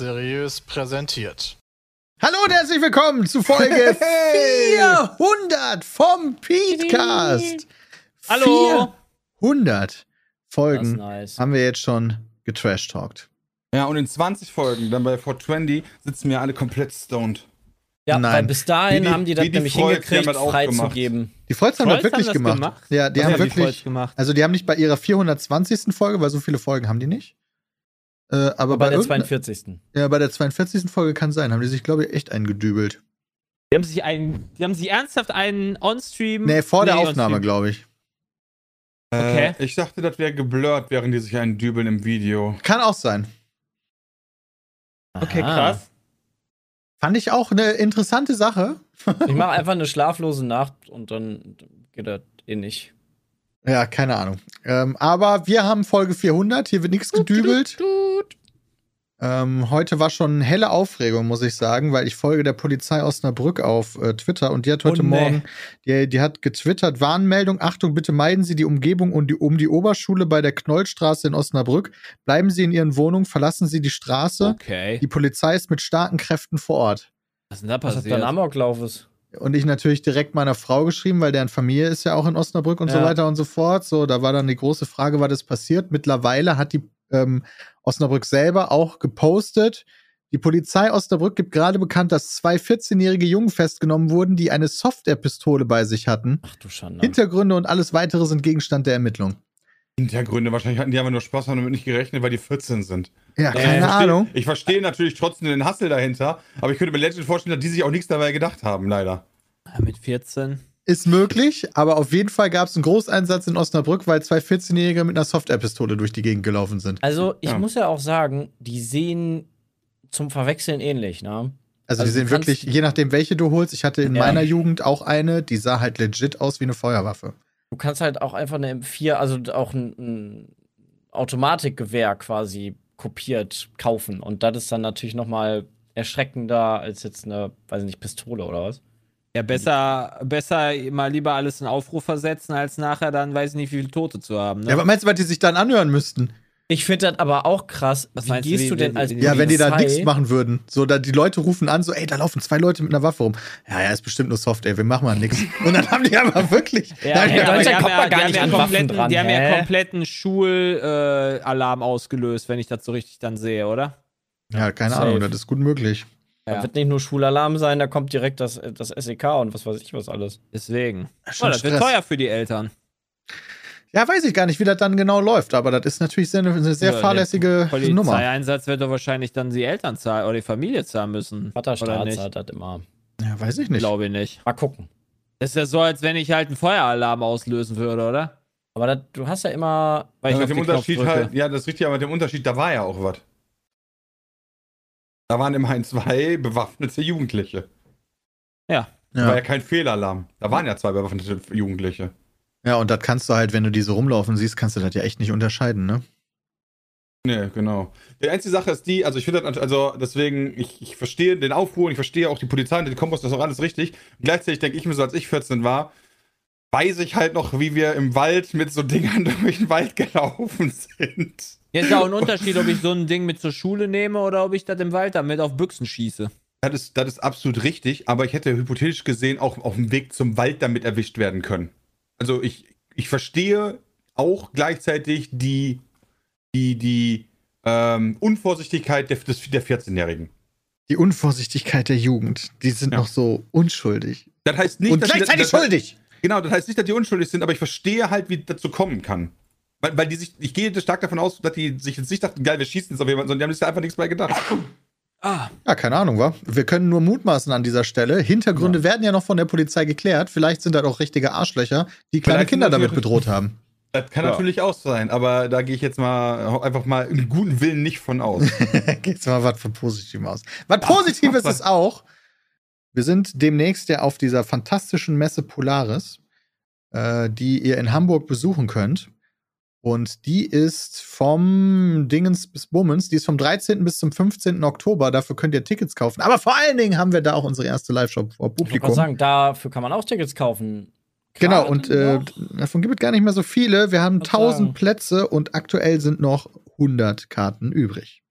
Seriös präsentiert. Hallo und herzlich willkommen zu Folge 400 vom Petecast. Hallo. 400 Folgen Das nice. haben wir jetzt schon getrash-talkt. Ja, und in 20 Folgen, dann bei 420, sitzen wir alle komplett stoned. Ja, Nein. weil bis dahin die- haben die das die nämlich Freuds, hingekriegt, das freizugeben. Die Freuds haben das Freuds wirklich haben das gemacht. gemacht? Ja, die Was haben haben die wirklich. Also, die haben nicht bei ihrer 420. Folge, weil so viele Folgen haben die nicht. Äh, aber Bei bei, der irgendeiner- 42. ja, bei der 42. Folge kann sein. Haben die sich, glaube ich, echt eingedübelt. Die haben sich einen, die haben sich ernsthaft einen On-Stream. Nee, vor der Nee, Aufnahme, On-Stream. glaube ich. Okay. Äh, ich dachte, das wäre geblurrt, während die sich einen dübeln im Video. Kann auch sein. Okay, Aha. krass. Fand ich auch eine interessante Sache. Ich mache einfach eine schlaflose Nacht und dann geht das eh nicht. Ja, keine Ahnung. Ähm, aber wir haben Folge 400. Hier wird nichts gedübelt. Ähm, heute war schon helle Aufregung, muss ich sagen, weil ich folge der Polizei Osnabrück auf äh, Twitter und die hat heute Oh, nee. Morgen, die, die hat getwittert, Warnmeldung, Achtung, bitte meiden Sie die Umgebung und die, um die Oberschule bei der Knollstraße in Osnabrück. Bleiben Sie in Ihren Wohnungen, verlassen Sie die Straße. Okay. Die Polizei ist mit starken Kräften vor Ort. Was ist denn da Was das passiert? dann Amoklauf ist. Und ich natürlich direkt meiner Frau geschrieben, weil deren Familie ist ja auch in Osnabrück und so Ja. weiter und so fort. So, da war dann die große Frage, was ist passiert. Mittlerweile hat die ähm, Osnabrück selber auch gepostet. Die Polizei Osnabrück gibt gerade bekannt, dass zwei 14-jährige Jungen festgenommen wurden, die eine Software-Pistole bei sich hatten. Ach du Schande. Hintergründe und alles weitere sind Gegenstand der Ermittlung. Hintergründe, wahrscheinlich hatten die einfach nur Spaß, haben damit nicht gerechnet, weil die 14 sind. Ja, Also keine ich versteh- Ahnung. Ich verstehe natürlich trotzdem den Hassel dahinter, aber ich könnte mir Legend vorstellen, dass die sich auch nichts dabei gedacht haben, leider. Ja, Mit 14. Ist möglich, aber auf jeden Fall gab es einen Großeinsatz in Osnabrück, weil zwei 14-Jährige mit einer Software-Pistole durch die Gegend gelaufen sind. Also, ich Ja. muss ja auch sagen, die sehen zum Verwechseln ähnlich, ne? Also, Also die sehen wirklich, je nachdem, welche du holst. Ich hatte in Ja. meiner Jugend auch eine, die sah halt legit aus wie eine Feuerwaffe. Du kannst halt auch einfach eine M4, also auch ein, ein Automatikgewehr quasi kopiert kaufen. Und das ist dann natürlich noch mal erschreckender als jetzt eine, weiß ich nicht, Pistole oder was. Ja, besser, besser mal lieber alles in Aufruf versetzen, als nachher dann weiß ich nicht, wie viele Tote zu haben. Ne? Ja, aber meinst du, was die sich dann anhören müssten? Ich finde das aber auch krass. Was wie meinst du, gehst wie- du denn als Ja, wenn die da nichts machen würden. So, da die Leute rufen an, so, ey, da laufen zwei Leute mit einer Waffe rum. Ja, ja, ist bestimmt nur Soft, ey, wir machen mal nichts. Und dann haben die aber wirklich. Ja, in Deutschland die haben kommt man ja, gar die nicht haben an ja Waffen kompletten, dran, Die haben ja kompletten Schulalarm äh, Alarm ausgelöst, wenn ich das so richtig dann sehe, oder? ja, keine Safe. Ahnung, das ist gut möglich. Da Ja. wird nicht nur Schulalarm sein, da kommt direkt das, das SEK und was weiß ich was alles. Deswegen. Schon Oh, das wird teuer für die Eltern. Ja, weiß ich gar nicht, wie das dann genau läuft, aber das ist natürlich sehr, eine sehr Ja, fahrlässige Nummer. Polizeieinsatz wird doch wahrscheinlich dann die Eltern zahlen oder die Familie zahlen müssen. Vater oder Staat nicht? zahlt das immer. Ja, weiß ich nicht. Glaube ich nicht. Mal gucken. Das ist ja so, als wenn ich halt einen Feueralarm auslösen würde, oder? Aber das, du hast ja immer. Weil Ja, ich mit dem Unterschied halt, ja, das ist richtig, aber mit dem Unterschied, da war ja auch was. Da waren immerhin zwei bewaffnete Jugendliche. Ja. Das war Ja. ja kein Fehlalarm. Da waren ja zwei bewaffnete Jugendliche. ja, und das kannst du halt, wenn du die so rumlaufen siehst, kannst du das ja echt nicht unterscheiden, ne? Nee, genau. Die einzige Sache ist die, also ich finde das, also deswegen, ich, ich verstehe den Aufruhr und ich verstehe auch die Polizei und die Kombos, das ist auch alles richtig. Gleichzeitig denke ich mir so, als ich 14 war, weiß ich halt noch, wie wir im Wald mit so Dingern durch den Wald gelaufen sind. Jetzt ist auch ein Unterschied, ob ich so ein Ding mit zur Schule nehme oder ob ich das im Wald damit auf Büchsen schieße. Das ist, das ist absolut richtig, aber ich hätte hypothetisch gesehen auch auf dem Weg zum Wald damit erwischt werden können. Also ich, ich verstehe auch gleichzeitig die, die, die ähm, Unvorsichtigkeit der, des, der 14-Jährigen. Die Unvorsichtigkeit der Jugend, die sind Ja. noch so unschuldig. Das heißt nicht, und dass die- gleichzeitig das- schuldig. Genau, das heißt nicht, dass die unschuldig sind, aber ich verstehe halt, wie das dazu kommen kann. Weil, weil die sich, ich gehe stark davon aus, dass die sich jetzt nicht dachten, geil, wir schießen jetzt auf jemanden, sondern die haben sich da einfach nichts bei gedacht. Ah, Ja, keine Ahnung, wa? Wir können nur mutmaßen an dieser Stelle. Hintergründe werden ja noch von der Polizei geklärt. Vielleicht sind das auch richtige Arschlöcher, die kleine Vielleicht Kinder damit ja- bedroht haben. Das kann Ja. natürlich auch sein, aber da gehe ich jetzt mal einfach mal im guten Willen nicht von aus. Geht's mal was von Positivem aus. Was Positives ist auch, wir sind demnächst ja auf dieser fantastischen Messe Polaris, äh, die ihr in Hamburg besuchen könnt. Und die ist vom Dingens bis Bummens, die ist vom 13. bis zum 15. Oktober. Dafür könnt ihr Tickets kaufen. Aber vor allen Dingen haben wir da auch unsere erste Live-Show vor Ich wollte Publikum. gerade sagen, dafür kann man auch Tickets kaufen. Genau, Gerade und äh, davon gibt es gar nicht mehr so viele. Wir haben Wollte 1000 sagen. Plätze und aktuell sind noch 100 Karten übrig.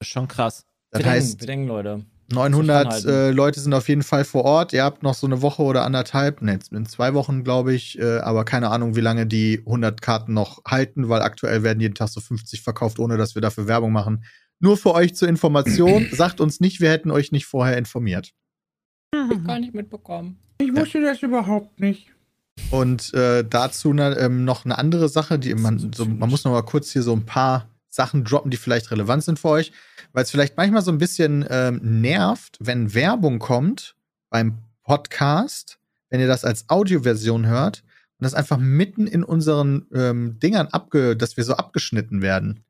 ist schon krass. Das Bedenken, heißt, Bedenken, Leute. 900 Sich äh. Leute sind auf jeden Fall vor Ort. Ihr habt noch so eine Woche oder anderthalb, ne, in zwei Wochen, glaube ich, äh, aber keine Ahnung, wie lange die 100 Karten noch halten, weil aktuell werden jeden Tag so 50 verkauft, ohne dass wir dafür Werbung machen. Nur für euch zur Information. Sagt uns nicht, wir hätten euch nicht vorher informiert. Gar nicht mitbekommen. Ich wusste das überhaupt nicht. Und äh, dazu ne, ähm, noch eine andere Sache, die man, so, man muss noch mal kurz hier so ein paar Sachen droppen, die vielleicht relevant sind für euch, weil es vielleicht manchmal so ein bisschen ähm, nervt, wenn Werbung kommt beim Podcast, wenn ihr das als Audioversion hört und das einfach mitten in unseren ähm, Dingern abge, dass wir so abgeschnitten werden.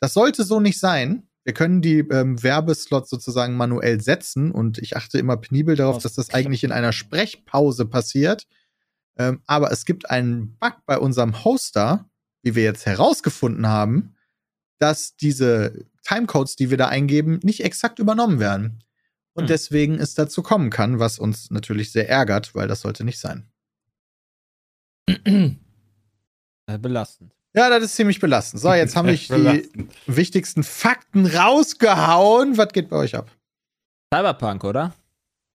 Das sollte so nicht sein. Wir können die ähm, Werbeslots sozusagen manuell setzen und ich achte immer penibel darauf, dass das eigentlich in einer Sprechpause passiert. Ähm, aber es gibt einen Bug bei unserem Hoster, wie wir jetzt herausgefunden haben, dass diese Timecodes, die wir da eingeben, nicht exakt übernommen werden. Und Hm. deswegen es dazu kommen kann, was uns natürlich sehr ärgert, weil das sollte nicht sein. Äh, belastend. Ja, das ist ziemlich belastend. So, jetzt haben wir Echt die wichtigsten Fakten rausgehauen. Was geht bei euch ab? Cyberpunk, oder?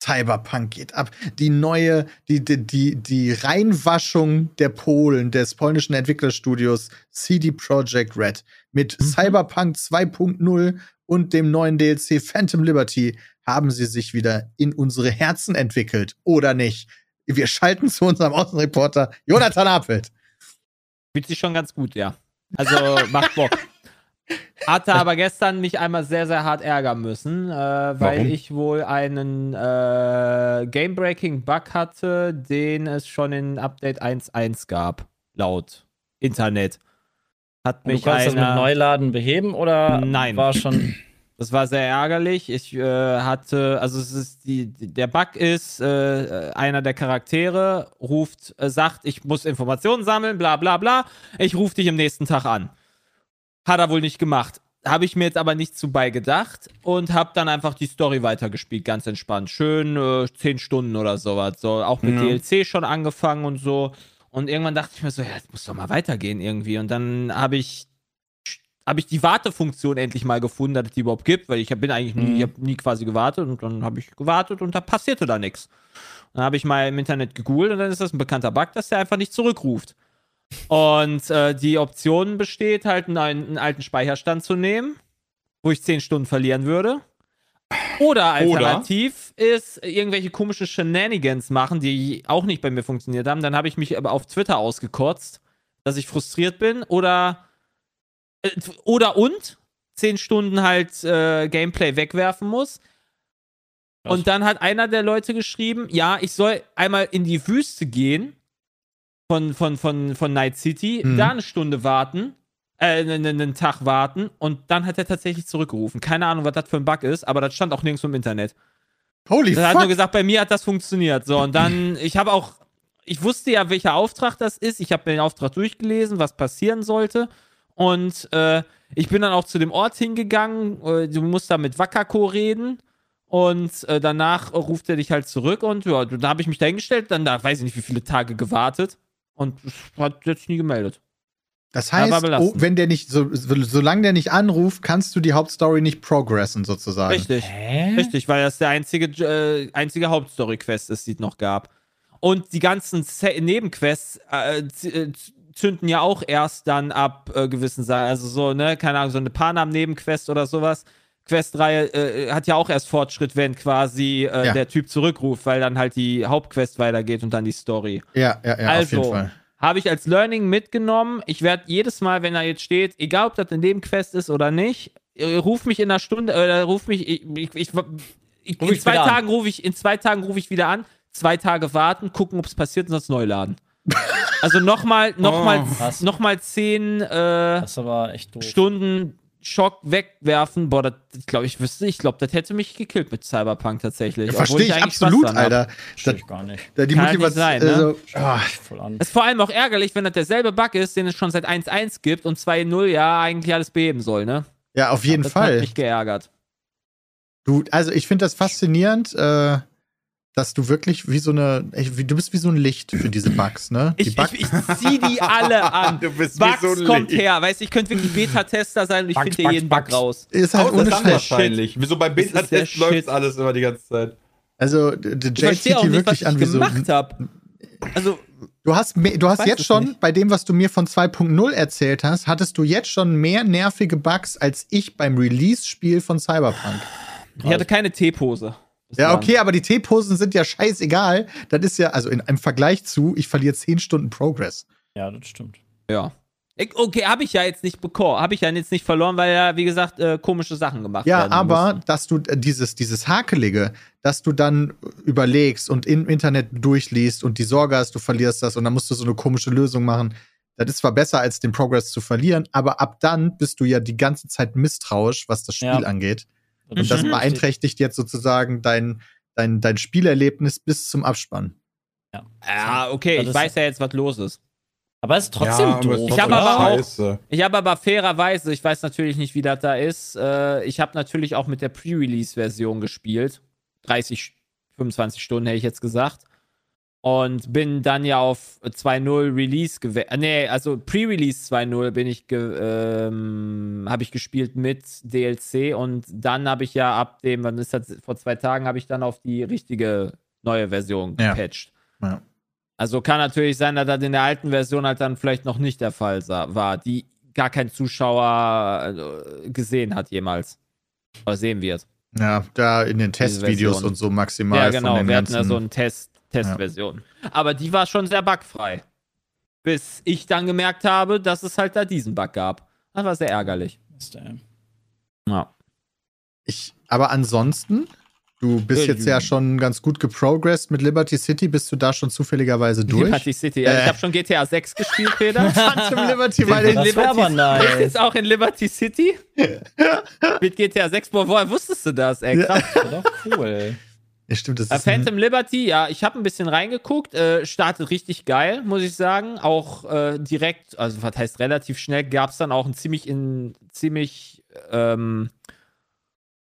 Cyberpunk geht ab. Die neue, die, die, die, die Reinwaschung der Polen, des polnischen Entwicklerstudios CD Projekt Red mit Mhm. Cyberpunk 2.0 und dem neuen DLC Phantom Liberty haben sie sich wieder in unsere Herzen entwickelt. Oder nicht? Wir schalten zu unserem Außenreporter Jonathan Apfeld. Fühlt sich schon ganz gut, ja. Also macht Bock. Hatte aber gestern mich einmal sehr, sehr hart ärgern müssen, äh, weil Warum? ich wohl einen äh, Game-Breaking-Bug hatte, den es schon in Update 1.1 gab, laut Internet. Hat Du mich kannst das mit einer, Neuladen beheben oder Nein. war schon. Das war sehr ärgerlich. Ich äh, hatte, also es ist die, der Bug ist, äh, einer der Charaktere ruft, äh, sagt, ich muss Informationen sammeln, bla bla bla. Ich rufe dich am nächsten Tag an. Hat er wohl nicht gemacht. Habe ich mir jetzt aber nicht zu beigedacht und habe dann einfach die Story weitergespielt, ganz entspannt. Schön äh, zehn Stunden oder sowas. So, auch mit Ja. DLC schon angefangen und so. Und irgendwann dachte ich mir so, ja, das muss doch mal weitergehen irgendwie. Und dann habe ich habe ich die Wartefunktion endlich mal gefunden, dass es die überhaupt gibt, weil ich bin eigentlich nie, Mhm. ich habe nie quasi gewartet und dann habe ich gewartet und da passierte da nichts. Dann habe ich mal im Internet gegoogelt und dann ist das ein bekannter Bug, dass der einfach nicht zurückruft. Und äh, die Option besteht halt, einen, einen alten Speicherstand zu nehmen, wo ich 10 Stunden verlieren würde. Oder alternativ ist irgendwelche komischen Shenanigans machen, die auch nicht bei mir funktioniert haben. Dann habe ich mich aber auf Twitter ausgekotzt, dass ich frustriert bin. Oder äh, oder und 10 Stunden halt äh, Gameplay wegwerfen muss. Und dann hat einer der Leute geschrieben, ja, ich soll einmal in die Wüste gehen von, von, von, von Night City, Mhm. da eine Stunde warten, äh, einen, einen Tag warten und dann hat er tatsächlich zurückgerufen. Keine Ahnung, was das für ein Bug ist, aber das stand auch nirgends im Internet. Holy Er hat nur fuck. gesagt, bei mir hat das funktioniert. So, und dann, ich habe auch, ich wusste ja, welcher Auftrag das ist. Ich habe mir den Auftrag durchgelesen, was passieren sollte. Und äh, ich bin dann auch zu dem Ort hingegangen. Äh, du musst da mit Wakako reden. Und äh, danach ruft er dich halt zurück. Und ja, da habe ich mich dahingestellt. Dann da weiß ich nicht, wie viele Tage gewartet. Und es hat jetzt nie gemeldet. Das heißt, oh, wenn der nicht, so, so, solange der nicht anruft, kannst du die Hauptstory nicht progressen, sozusagen. Richtig. Hä? Richtig, weil das der einzige, äh, einzige Hauptstory-Quest ist, die es noch gab. Und die ganzen Se Nebenquests äh, äh, zünden ja auch erst dann ab äh, gewissen Sachen. Also so, ne, keine Ahnung, so eine Panam-Nebenquest oder sowas. Questreihe äh, hat ja auch erst Fortschritt, wenn quasi äh, Ja. der Typ zurückruft, weil dann halt die Hauptquest weitergeht und dann die Story. Ja, ja, ja, auf jeden Also, Fall. habe ich als Learning mitgenommen. Ich werde jedes Mal, wenn da jetzt steht, egal ob das eine Nebenquest ist oder nicht, äh, ruf mich in einer Stunde, äh, ruf mich, ich, ich, ich, ich, Ruf in ich zwei. Tagen rufe ich, in zwei Tagen rufe ich wieder an, zwei Tage warten, gucken, ob es passiert und sonst neu laden. Also nochmal, nochmal, Oh. Nochmal zehn äh, Das ist aber echt doof. Stunden Schock wegwerfen. Boah, das glaube ich wüsste, ich glaube, das hätte mich gekillt mit Cyberpunk tatsächlich. Verstehe obwohl ich Spaß absolut. Alter. Versteh Das, ich gar nicht. da die Kann nicht Motivation. sein, ne? also, Voll an. Ist vor allem auch ärgerlich, wenn das derselbe Bug ist, den es schon seit 1.1 gibt und 2.0 ja eigentlich alles beheben soll, ne? ja, auf jeden das Fall. hat mich geärgert. Du, also ich finde das faszinierend. Äh, dass du wirklich wie so eine, du bist wie so ein Licht für diese Bugs, ne? Die Ich, Bug- ich, ich zieh die alle an. Du bist Bugs wie so ein kommt Licht. her. Weißt du, ich könnte wirklich Beta-Tester sein und ich Bugs, finde dir Bugs, jeden Bug Bugs. raus. ist halt Oh, ohne das Scheiß. wahrscheinlich. Wieso der Beta-Test läuft alles immer die ganze Zeit. Also, der Jay zieht die wirklich ich an wie so. gemacht habe. Also, Du hast, du hast jetzt schon, nicht. bei dem, was du mir von 2.0 erzählt hast, hattest du jetzt schon mehr nervige Bugs als ich beim Release-Spiel von Cyberpunk. ich hatte keine T-Pose. Ja, okay, aber die T-Posen sind ja scheißegal. Das ist ja, also in, im Vergleich zu, ich verliere 10 Stunden Progress. Ja, das stimmt. Ja. Ich- Okay, habe ich ja jetzt nicht bekommen. Habe ich ja jetzt nicht verloren, weil ja, wie gesagt, äh, komische Sachen gemacht Ja, werden aber mussten. dass du äh, dieses, dieses Hakelige, dass du dann überlegst und im Internet durchliest und die Sorge hast, du verlierst das und dann musst du so eine komische Lösung machen. Das ist zwar besser, als den Progress zu verlieren, aber ab dann bist du ja die ganze Zeit misstrauisch, was das Spiel Ja. angeht. Und das stimmt. beeinträchtigt jetzt sozusagen dein, dein, dein Spielerlebnis bis zum Abspann. Ja, okay, Das ich ist- weiß ja jetzt, was los ist. Aber es ist trotzdem aber doof. Ich hab trotzdem aber auch- scheiße. Ich habe aber fairerweise, ich weiß natürlich nicht, wie das da ist, äh, ich habe natürlich auch mit der Pre-Release-Version gespielt. 30, 25 Stunden hätte ich jetzt gesagt. Und bin dann ja auf 2.0 Release gewechselt. Nee, also Pre-Release 2.0 bin ich, ge ähm, habe ich gespielt mit DLC und dann habe ich ja ab dem, wann ist das, vor zwei Tagen habe ich dann auf die richtige neue Version Ja. gepatcht. Ja. Also kann natürlich sein, dass das in der alten Version halt dann vielleicht noch nicht der Fall war, die gar kein Zuschauer äh, gesehen hat jemals. Oder sehen wird. Ja, da in den Testvideos und so maximal ja, genau. Wir hatten ganzen. ja so eine Test Testversion. Aber die war schon sehr bugfrei. Bis ich dann gemerkt habe, dass es halt da diesen Bug gab. Das war sehr ärgerlich. Ja. ich, aber ansonsten, du bist Ja, jetzt ja schon ganz gut geprogressed mit Liberty City. Bist du da schon zufälligerweise durch? Liberty City. Ja, Äh. ich habe schon GTA 6 gespielt, Peter. Phantom Liberty, weil In wär aber Ist nice. jetzt auch in Liberty City? Mit GTA 6. Boah, woher wusstest du das, ey? Krass. Das wär doch cool. Ja, stimmt, das Äh, ist Phantom Liberty, ja, ich habe ein bisschen reingeguckt, äh, startet richtig geil, muss ich sagen. Auch äh, direkt, also was heißt relativ schnell, gab es dann auch einen ziemlich in ziemlich ähm,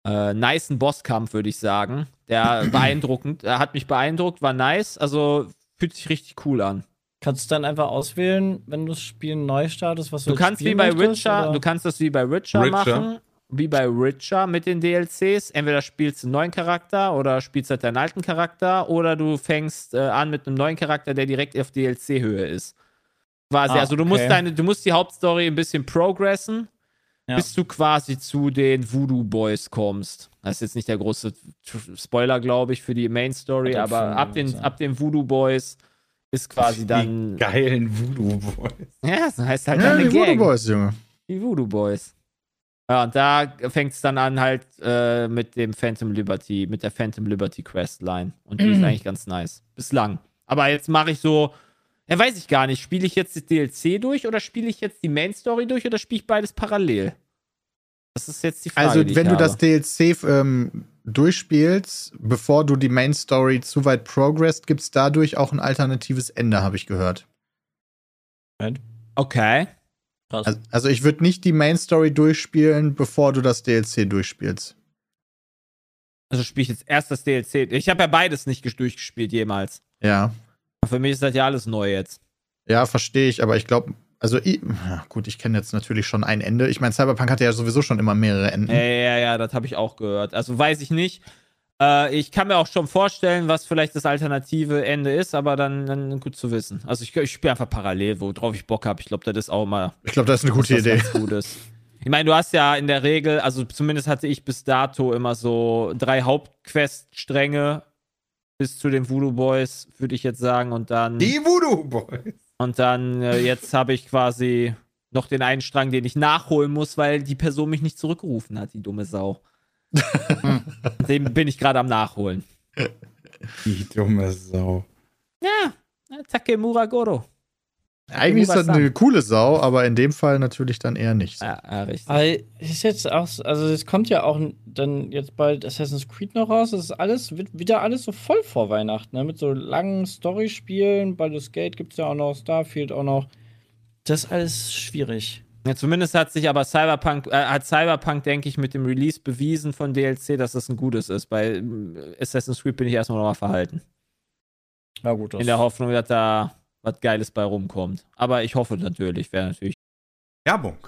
äh, nicen Bosskampf, würde ich sagen. Der beeindruckend, er hat mich beeindruckt, war nice, also fühlt sich richtig cool an. Kannst du dann einfach auswählen, wenn du das Spiel neu startest, was du Du kannst wie bei möchtest, Witcher, oder? du kannst das wie bei Witcher, Witcher. machen, wie bei Witcher mit den DLCs. Entweder spielst du einen neuen Charakter oder spielst halt deinen alten Charakter oder du fängst äh, an mit einem neuen Charakter, der direkt auf DLC-Höhe ist. Quasi, Ah, also du musst okay. deine, du musst die Hauptstory ein bisschen progressen, Ja. bis du quasi zu den Voodoo Boys kommst. Das ist jetzt nicht der große Spoiler, glaube ich, für die Main Story, aber ab den, gesagt. ab den Voodoo Boys ist quasi dann. Die geilen Voodoo-Boys. Ja, das heißt halt ja, dann die Voodoo Gang. Boys, Junge. Die Voodoo Boys. Ja, und da fängt es dann an halt äh, mit dem Phantom Liberty, mit der Phantom Liberty Questline. Und die ist eigentlich ganz nice. Bislang. Aber jetzt mache ich so, ja, weiß ich gar nicht, spiele ich jetzt das DLC durch oder spiele ich jetzt die Main Story durch oder spiele ich beides parallel? Das ist jetzt die Frage. Also, die wenn ich du habe. das DLC ähm, durchspielst, bevor du die Main Story zu weit progressed, gibt es dadurch auch ein alternatives Ende, habe ich gehört. Okay. Krass. Also, also ich würde nicht die Main Story durchspielen, bevor du das DLC durchspielst. Also spiele ich jetzt erst das DLC. Ich habe ja beides nicht ges- durchgespielt jemals. Ja. Für mich ist das ja alles neu jetzt. Ja, verstehe ich, aber ich glaube, also ich, gut, ich kenne jetzt natürlich schon ein Ende. Ich meine, Cyberpunk hatte ja sowieso schon immer mehrere Enden. Ja, ja, ja, das habe ich auch gehört. Also weiß ich nicht. Äh, ich kann mir auch schon vorstellen, was vielleicht das alternative Ende ist, aber dann, dann gut zu wissen. Also ich, ich spiele einfach parallel, worauf ich Bock habe. Ich glaube, das ist auch mal Ich glaube, das ist eine gute was Idee. Gutes. Ich meine, du hast ja in der Regel, also zumindest hatte ich bis dato immer so drei Hauptquest-Stränge bis zu den Voodoo Boys, würde ich jetzt sagen, und dann Die Voodoo-Boys. und dann äh, jetzt habe ich quasi noch den einen Strang, den ich nachholen muss, weil die Person mich nicht zurückgerufen hat, die dumme Sau. den bin ich gerade am Nachholen. Die dumme Sau. Ja, Takemura Goro. Eigentlich ist das eine coole Sau, aber in dem Fall natürlich dann eher nicht. Ja, ja, richtig. Ist jetzt auch, so- also es kommt ja auch dann jetzt bald Assassin's Creed noch raus. Das ist alles, wird wieder alles so voll vor Weihnachten, ne? Mit so langen Storyspielen. Baldur's Gate gibt es ja auch noch, Starfield auch noch. Das ist alles schwierig. Ja, zumindest hat sich aber Cyberpunk, äh, hat Cyberpunk, denke ich, mit dem Release bewiesen von DLC, dass das ein gutes ist. Bei äh, Assassin's Creed bin ich erstmal noch mal verhalten. Ja, gut. Das In der Hoffnung, dass da was Geiles bei rumkommt. Aber ich hoffe natürlich, wäre natürlich. Werbung.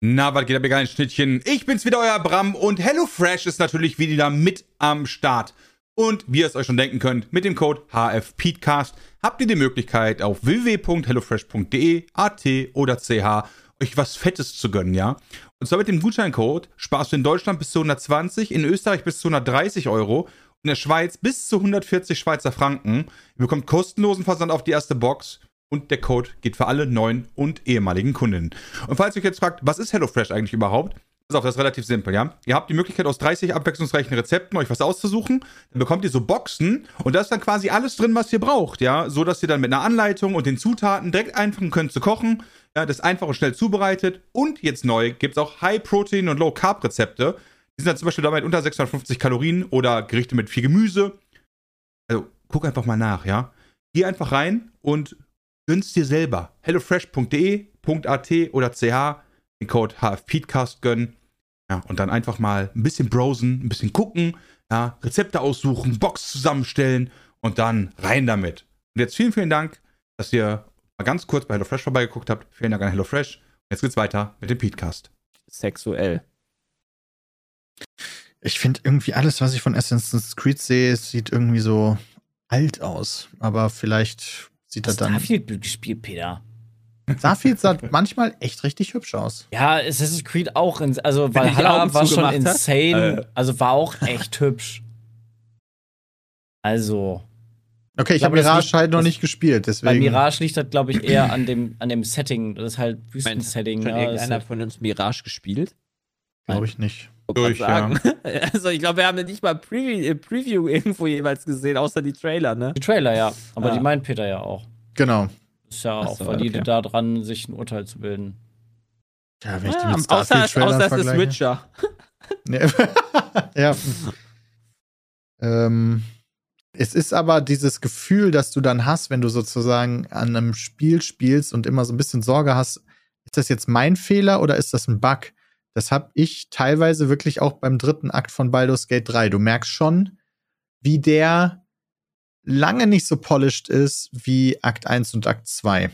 Na, was geht ab, ihr geilen Schnittchen? Ich bin's wieder, euer Bram und HelloFresh ist natürlich wieder mit am Start. Und wie ihr es euch schon denken könnt, mit dem Code HFPeatcast habt ihr die Möglichkeit auf www.hellofresh.de, AT oder CH euch was Fettes zu gönnen, ja? Und zwar mit dem Gutscheincode sparst du in Deutschland bis zu 120, in Österreich bis zu 130 Euro in der Schweiz bis zu 140 Schweizer Franken. Ihr bekommt kostenlosen Versand auf die erste Box und der Code geht für alle neuen und ehemaligen Kundinnen. Und falls ihr euch jetzt fragt, was ist HelloFresh eigentlich überhaupt? Pass auf, das ist relativ simpel, ja? Ihr habt die Möglichkeit, aus 30 abwechslungsreichen Rezepten euch was auszusuchen. Dann bekommt ihr so Boxen und da ist dann quasi alles drin, was ihr braucht, ja? So, dass ihr dann mit einer Anleitung und den Zutaten direkt anfangen könnt zu kochen. Ja, das ist einfach und schnell zubereitet. Und jetzt neu gibt es auch High-Protein- und Low-Carb-Rezepte. Die sind dann zum Beispiel damit unter 650 Kalorien oder Gerichte mit viel Gemüse. Also, guck einfach mal nach, ja? Geh einfach rein und gönn's dir selber. hellofresh.de.at oder ch den Code HFPeatcast gönnen. Ja, und dann einfach mal ein bisschen browsen, ein bisschen gucken, ja, Rezepte aussuchen, Box zusammenstellen und dann rein damit. Und jetzt vielen, vielen Dank, dass ihr mal ganz kurz bei HelloFresh vorbeigeguckt habt. Vielen Dank an HelloFresh. Jetzt geht's weiter mit dem Peatcast. Sexuell. Ich finde irgendwie alles, was ich von Assassin's Creed sehe, sieht irgendwie so alt aus. Aber vielleicht sieht er Hast dann. Starfield gespielt, Peter. Starfield sah manchmal echt richtig hübsch aus. Ja, Assassin's Creed auch. In, also Wenn die Valhalla war schon hat. insane. Äh. Also war auch echt hübsch. Also, Okay, ich Ich habe Mirage liegt- halt noch nicht gespielt, bei deswegen. Mirage liegt das, glaube ich, eher an dem, an dem Setting. Das ist halt Wüstensetting. Hat Ja, irgendeiner halt- von uns Mirage gespielt? Glaube ich nicht. Durch, sagen. Also ich glaube, wir haben nicht mal Preview, äh, Preview irgendwo jeweils gesehen, außer die Trailer, ne? die Trailer, ja. Aber Ah. die meint Peter ja auch. Genau. Ist ja Ach auch so, valide okay. da dran, sich ein Urteil zu bilden. Ja, wenn ich die Ja, mit außer, Starfield-Trailern außer es ist. Witcher. Ja. ja. ähm, es ist aber dieses Gefühl, das du dann hast, wenn du sozusagen an einem Spiel spielst und immer so ein bisschen Sorge hast, ist das jetzt mein Fehler oder ist das ein Bug? Das habe ich teilweise wirklich auch beim dritten Akt von Baldur's Gate 3. Du merkst schon, wie der lange nicht so polished ist wie Akt 1 und Akt 2.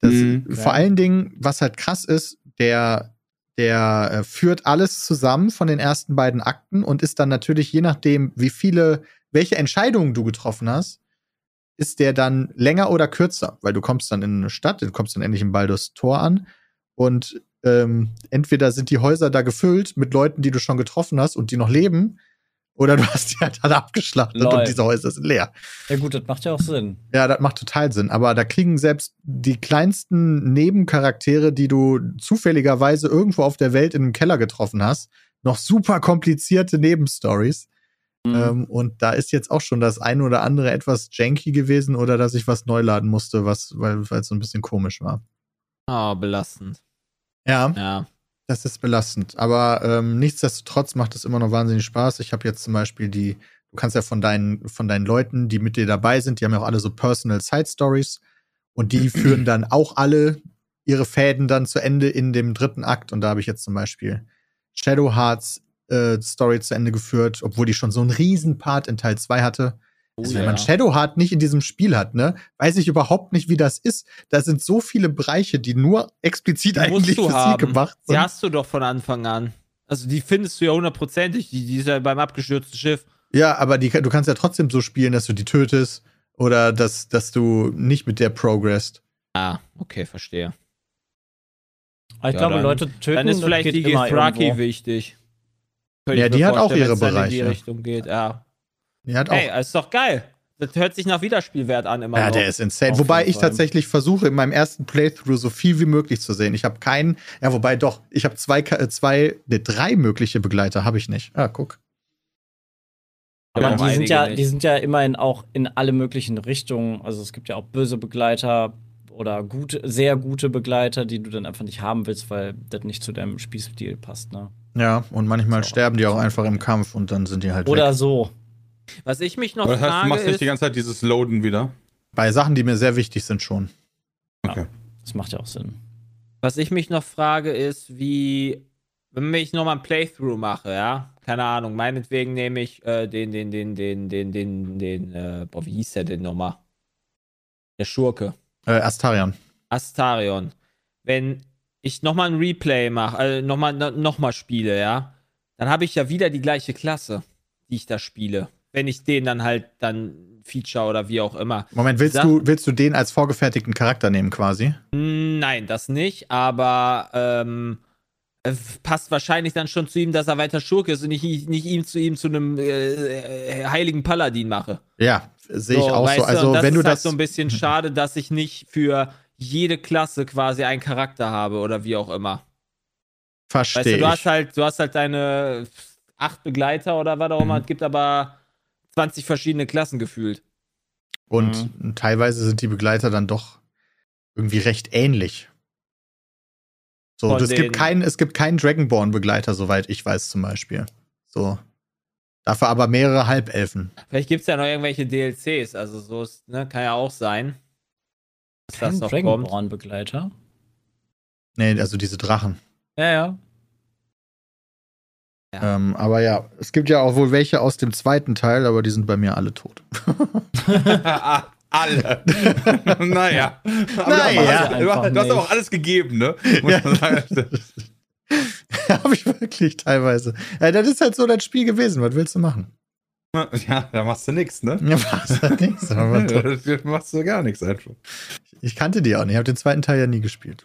Das, Mhm. Vor allen Dingen, was halt krass ist, der, der äh, führt alles zusammen von den ersten beiden Akten und ist dann natürlich, je nachdem, wie viele, welche Entscheidungen du getroffen hast, ist der dann länger oder kürzer, weil du kommst dann in eine Stadt, du kommst dann endlich im Baldur's Tor an und ähm, entweder sind die Häuser da gefüllt mit Leuten, die du schon getroffen hast und die noch leben, oder du hast die halt alle abgeschlachtet Lol. und diese Häuser sind leer. Ja, gut, das macht ja auch Sinn. Ja, das macht total Sinn. Aber da kriegen selbst die kleinsten Nebencharaktere, die du zufälligerweise irgendwo auf der Welt in einem Keller getroffen hast, noch super komplizierte Nebenstories. Mhm. Ähm, und da ist jetzt auch schon das eine oder andere etwas janky gewesen oder dass ich was neu laden musste, was, weil es so ein bisschen komisch war. Ah, belastend. Ja, Ja. das ist belastend. Aber ähm, nichtsdestotrotz macht es immer noch wahnsinnig Spaß. Ich habe jetzt zum Beispiel die, du kannst ja von deinen, von deinen Leuten, die mit dir dabei sind, die haben ja auch alle so Personal Side Stories und die führen dann auch alle ihre Fäden dann zu Ende in dem dritten Akt. Und da habe ich jetzt zum Beispiel Shadow Hearts äh, Story zu Ende geführt, obwohl die schon so einen riesen Part in Teil 2 hatte. Oh, Also, wenn ja. man Shadowheart nicht in diesem Spiel hat, ne, weiß ich überhaupt nicht, wie das ist. Da sind so viele Bereiche, die nur explizit Die eigentlich für sie haben. gemacht Die sind. hast du doch von Anfang an. Also die findest du ja hundertprozentig, die, die ist ja beim abgestürzten Schiff. Ja, aber die, du kannst ja trotzdem so spielen, dass du die tötest oder dass, dass du nicht mit der progressed. Ah, okay, verstehe. Aber ich Ja, glaube, dann- Leute töten. Dann ist das vielleicht geht die Githraki wichtig. Könnte Ja, die hat auch ihre dann in die Bereiche. Richtung geht. Ja. Die hat Hey, auch. ist doch geil. Das hört sich nach Wiederspielwert an immer Ja, noch. der ist insane. Auf Wobei ich tatsächlich versuche, in meinem ersten Playthrough so viel wie möglich zu sehen. Ich habe keinen, ja, wobei doch, ich habe zwei, äh, zwei, ne, drei mögliche Begleiter habe ich nicht. Ah, guck. Aber Ja, die sind ja, nicht. die sind ja immerhin auch in alle möglichen Richtungen. Also es gibt ja auch böse Begleiter oder gute, sehr gute Begleiter, die du dann einfach nicht haben willst, weil das nicht zu deinem Spielstil passt, ne? Ja, und manchmal auch sterben die auch so. einfach im Kampf und dann sind die halt Oder weg. so. Was ich mich noch das heißt, du frage machst nicht ist, die ganze Zeit dieses Loaden wieder. Bei Sachen, die mir sehr wichtig sind schon. Okay. Das macht ja auch Sinn. Was ich mich noch frage, ist, wie, wenn ich nochmal ein Playthrough mache, ja, keine Ahnung, meinetwegen nehme ich äh, den, den, den, den, den, den, den, äh, boah, wie hieß der denn nochmal? Der Schurke. Äh, Astarion. Astarion. Wenn ich nochmal ein Replay mache, äh, nochmal noch mal spiele, ja, dann habe ich ja wieder die gleiche Klasse, die ich da spiele. Wenn ich den dann halt dann Feature oder wie auch immer. Moment, willst, Sag- du, willst du den als vorgefertigten Charakter nehmen quasi? Nein, das nicht, aber ähm, passt wahrscheinlich dann schon zu ihm, dass er weiter Schurke ist und ich nicht ihm zu ihm zu einem äh, äh, heiligen Paladin mache. Ja, sehe ich auch so. du, Also, das wenn du ist halt das. so ein bisschen schade, dass ich nicht für jede Klasse quasi einen Charakter habe oder wie auch immer. Weißt Verstehe du, du hast halt, du hast halt deine acht Begleiter oder was auch immer. Mhm. Es gibt aber 20 verschiedene Klassen gefühlt. Und teilweise sind die Begleiter dann doch irgendwie recht ähnlich. So, Von es gibt keinen, es gibt keinen Dragonborn-Begleiter, soweit ich weiß, zum Beispiel. So. Dafür aber mehrere Halbelfen. Vielleicht gibt es ja noch irgendwelche DLCs. Also so ist, ne, kann ja auch sein. Dass das noch. Dragonborn-Begleiter. Nee, also diese Drachen. Ja, ja. Ja. Ähm, aber ja, es gibt ja auch wohl welche aus dem zweiten Teil, aber die sind bei mir alle tot. Alle. naja. Aber Naja. du, hast, du hast aber auch alles gegeben, ne? Muss Ja. man sagen. Habe ich wirklich teilweise. Ja, das ist halt so das Spiel gewesen. Was willst du machen? Ja, da machst du nichts, ne? Ja, was halt nichts. Aber Da machst du gar nichts einfach. ich kannte die auch nicht. Ich habe den zweiten Teil ja nie gespielt.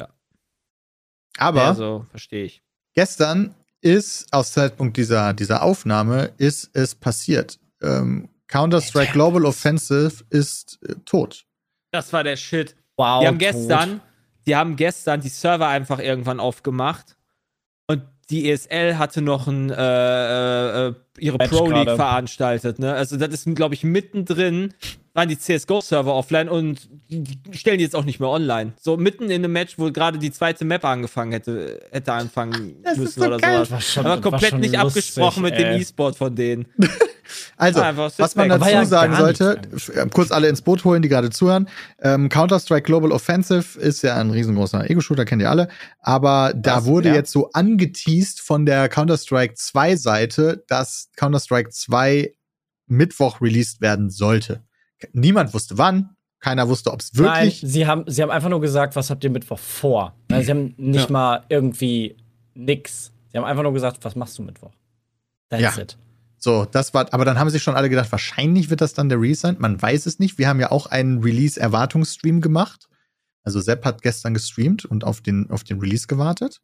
Ja. Aber Ja, so verstehe ich. gestern ist, aus Zeitpunkt dieser, dieser Aufnahme, ist es passiert. Ähm, Counter-Strike Global Offensive ist äh, tot. Das war der Shit. Wow. Die haben tot. gestern, die haben gestern die Server einfach irgendwann aufgemacht und die ESL hatte noch ein, äh, äh, ihre Match Pro League gerade. veranstaltet. Ne? Also das ist, glaube ich, mittendrin waren die CSGO-Server offline und stellen die jetzt auch nicht mehr online. So mitten in einem Match, wo gerade die zweite Map angefangen hätte, hätte anfangen Das ist müssen so oder geil. sowas. War schon, Aber war komplett schon nicht lustig, abgesprochen mit dem ey. E-Sport von denen. Also, was man dazu ja sagen sollte, äh, kurz alle ins Boot holen, die gerade zuhören. Ähm, Counter-Strike Global Offensive ist ja ein riesengroßer Ego-Shooter, kennt ihr alle. Aber da Was? wurde Ja. jetzt so angeteased von der Counter-Strike 2 Seite, dass Counter-Strike 2 Mittwoch released werden sollte. Niemand wusste wann. Keiner wusste, ob es wirklich. Nein, sie haben, sie haben einfach nur gesagt, was habt ihr Mittwoch vor? Also, sie haben nicht Ja. mal irgendwie nix. Sie haben einfach nur gesagt, was machst du Mittwoch? That's Ja. it. So, das war, aber dann haben sich schon alle gedacht, wahrscheinlich wird das dann der Release sein. Man weiß es nicht. Wir haben ja auch einen Release-Erwartungsstream gemacht. Also Sepp hat gestern gestreamt und auf den, auf den Release gewartet.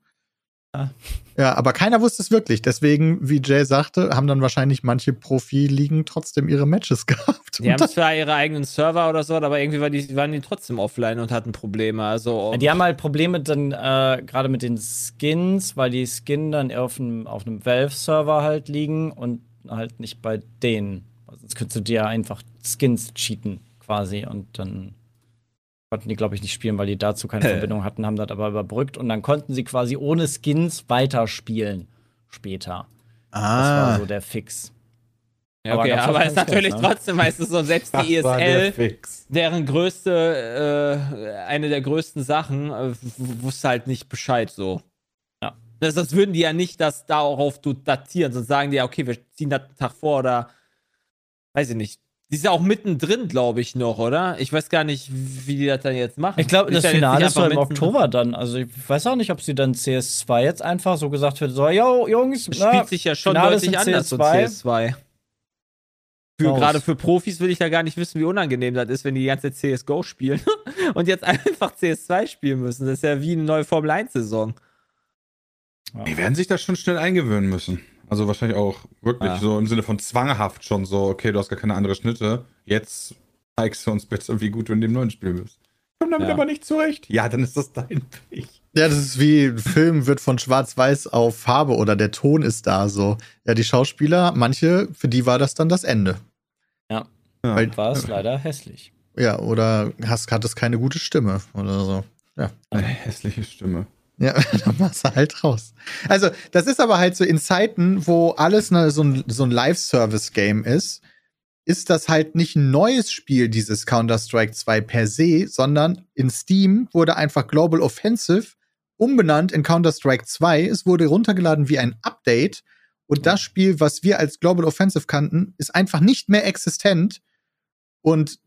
Ja, aber keiner wusste es wirklich. Deswegen, wie Jay sagte, haben dann wahrscheinlich manche Profi-Ligen trotzdem ihre Matches gehabt. Die haben zwar ihre eigenen Server oder so, aber irgendwie war die, waren die trotzdem offline und hatten Probleme. Also, Die haben halt Probleme dann äh, gerade mit den Skins, weil die Skin dann eher auf einem, auf einem Valve-Server halt liegen und halt nicht bei denen. Also Sonst könntest du dir einfach Skins cheaten quasi und dann konnten die, glaube ich, nicht spielen, weil die dazu keine. Verbindung hatten, haben das aber überbrückt und dann konnten sie quasi ohne Skins weiterspielen später. Das war ah, so der Fix. Ja, Aber okay, aber keine es ist natürlich ne? trotzdem meistens so, selbst die Das war der ESL, Fix. deren größte, äh, eine der größten Sachen, äh, wusste halt nicht Bescheid so. Ja. Das, das würden die ja nicht das darauf du- datieren, sonst sagen die ja, okay, wir ziehen das einen Tag vor oder weiß ich nicht. Die ist ja auch mittendrin, glaube ich, noch, oder? Ich weiß gar nicht, wie die das dann jetzt machen. Ich glaube, das Finale ist doch im Oktober dann. Also ich weiß auch nicht, ob sie dann CS2 jetzt einfach so gesagt wird, so, yo, Jungs, Es na, spielt sich ja schon Finale deutlich anders so CS2. CS2. Für, Raus. gerade für Profis will ich da gar nicht wissen, wie unangenehm das ist, wenn die die ganze Zeit CSGO spielen und jetzt einfach CS2 spielen müssen. Das ist ja wie eine neue Formel 1-Saison. Die werden sich da schon schnell eingewöhnen müssen. Also wahrscheinlich auch wirklich Ja. so im Sinne von zwanghaft schon so, okay, du hast gar keine andere Schnitte. Jetzt zeigst du uns bitte, wie gut du in dem neuen Spiel bist. Komm damit Ja. aber nicht zurecht. Ja, dann ist das dein Weg. ja, das ist wie ein Film wird von Schwarz-Weiß auf Farbe oder der Ton ist da so. Ja, die Schauspieler, manche, für die war das dann das Ende. Ja. Weil- war es leider hässlich. Ja, oder hast, hattest keine gute Stimme oder so. Eine hässliche Stimme. Ja, dann machst du halt raus. Also, das ist aber halt so in Zeiten, wo alles ne, so ein, so ein Live-Service-Game ist, ist das halt nicht ein neues Spiel, dieses Counter-Strike 2 per se, sondern in Steam wurde einfach Global Offensive umbenannt in Counter-Strike 2. Es wurde runtergeladen wie ein Update. Und das Spiel, was wir als Global Offensive kannten, ist einfach nicht mehr existent. Und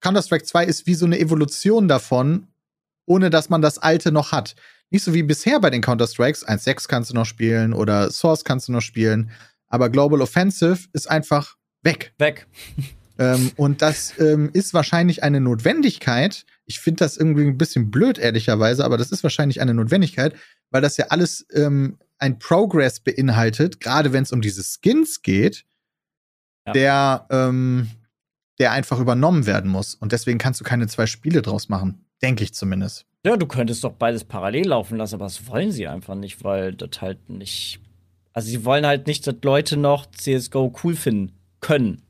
Counter-Strike 2 ist wie so eine Evolution davon, ohne dass man das alte noch hat. Nicht so wie bisher bei den Counter-Strikes. 1.6 kannst du noch spielen oder Source kannst du noch spielen. Aber Global Offensive ist einfach weg. Weg. Ähm, und das ähm, ist wahrscheinlich eine Notwendigkeit. Ich finde das irgendwie ein bisschen blöd, ehrlicherweise, aber das ist wahrscheinlich eine Notwendigkeit, weil das ja alles ähm, ein Progress beinhaltet, gerade wenn es um diese Skins geht, Ja. der, ähm, der einfach übernommen werden muss. Und deswegen kannst du keine zwei Spiele draus machen. Denke ich zumindest. Ja, du könntest doch beides parallel laufen lassen, aber das wollen sie einfach nicht, weil das halt nicht. Also, sie wollen halt nicht, dass Leute noch CSGO cool finden können.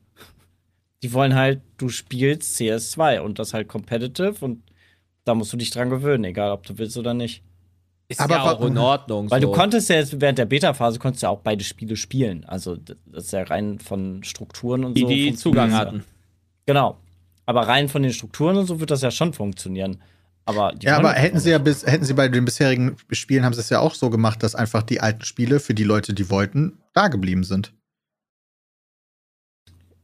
Die wollen halt, du spielst CS2 und das halt competitive und da musst du dich dran gewöhnen, egal ob du willst oder nicht. Ist Aber ja auch in Ordnung. Weil so. du konntest ja jetzt während der Beta-Phase konntest ja auch beide Spiele spielen. Also, das ist ja rein von Strukturen und die, so. die Zugang hatten. Ja. Genau. Aber rein von den Strukturen und so wird das ja schon funktionieren. Aber die Ja, aber hätten sie ja bis, hätten sie bei den bisherigen Spielen haben sie es ja auch so gemacht, dass einfach die alten Spiele für die Leute, die wollten, da geblieben sind.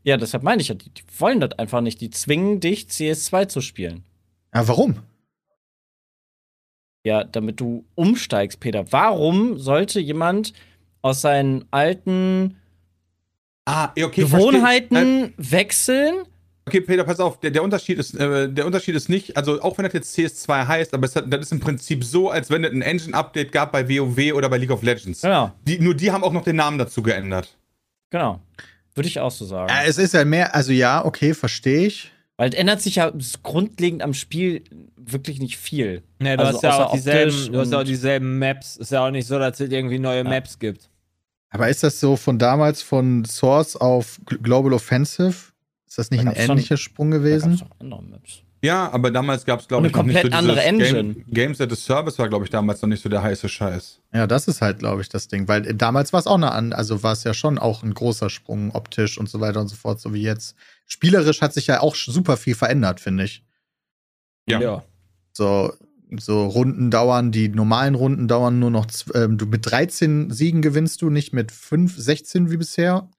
Ja, deshalb meine ich ja, die, die wollen das einfach nicht. Die zwingen dich, CS2 zu spielen. Ja, warum? Ja, damit du umsteigst, Peter. Warum sollte jemand aus seinen alten Ah, okay. verstehe. Gewohnheiten wechseln? Okay, Peter, pass auf, der, der, Unterschied ist, äh, der Unterschied ist nicht, also auch wenn das jetzt CS2 heißt, aber es hat, das ist im Prinzip so, als wenn es ein Engine-Update gab bei WoW oder bei League of Legends. Genau, Die, nur die haben auch noch den Namen dazu geändert. genau. Würde ich auch so sagen. Ja, es ist ja mehr, also ja, okay, verstehe ich. Weil es ändert sich ja grundlegend am Spiel wirklich nicht viel. Nee, du Also hast ja auch dieselben, du hast ja auch dieselben Maps. Ist ja auch nicht so, dass es irgendwie neue Maps gibt. Aber ist das so von damals von Source auf Gl- Global Offensive? Ist das nicht Da ein ähnlicher Sprung gewesen? andere Maps. Ja, aber damals gab es, glaube ich, noch nicht so komplett andere dieses Engine. Game, Games as a Service war, glaube ich, damals noch nicht so der heiße Scheiß. Ja, das ist halt, glaube ich, das Ding. Weil äh, damals war es auch eine an, also war es ja schon auch ein großer Sprung, optisch und so weiter und so fort, so wie jetzt. Spielerisch hat sich ja auch super viel verändert, finde ich. Ja. So, so Runden dauern, die normalen Runden dauern nur noch, ähm, du mit 13 Siegen gewinnst du, nicht mit 5, 16 wie bisher.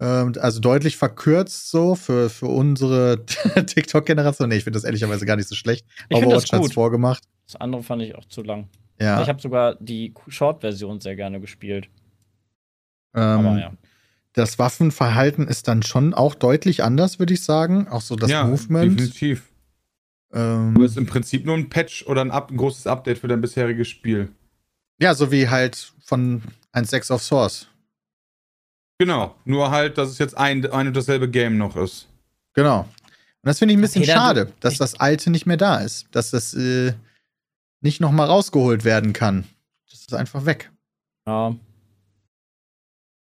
Ähm, also deutlich verkürzt so für, für unsere TikTok-Generation. Nee, ich finde das ehrlicherweise gar nicht so schlecht. Ich Overwatch hat's gut. vorgemacht. Das andere fand ich auch zu lang. Ja. Ich habe sogar die Short-Version sehr gerne gespielt. ähm, Aber ja. Das Waffenverhalten ist dann schon auch deutlich anders, würde ich sagen. Auch so das ja, Movement. definitiv. Ähm, Du bist im Prinzip nur ein Patch oder ein, Up, ein großes Update für dein bisheriges Spiel. ja, so wie halt von 1.6 auf Source. Genau, nur halt, dass es jetzt ein, ein und dasselbe Game noch ist. Genau. Und das finde ich ein bisschen du- schade, dass das Alte nicht mehr da ist. Dass das äh, nicht noch mal rausgeholt werden kann. Das ist einfach weg. Ja.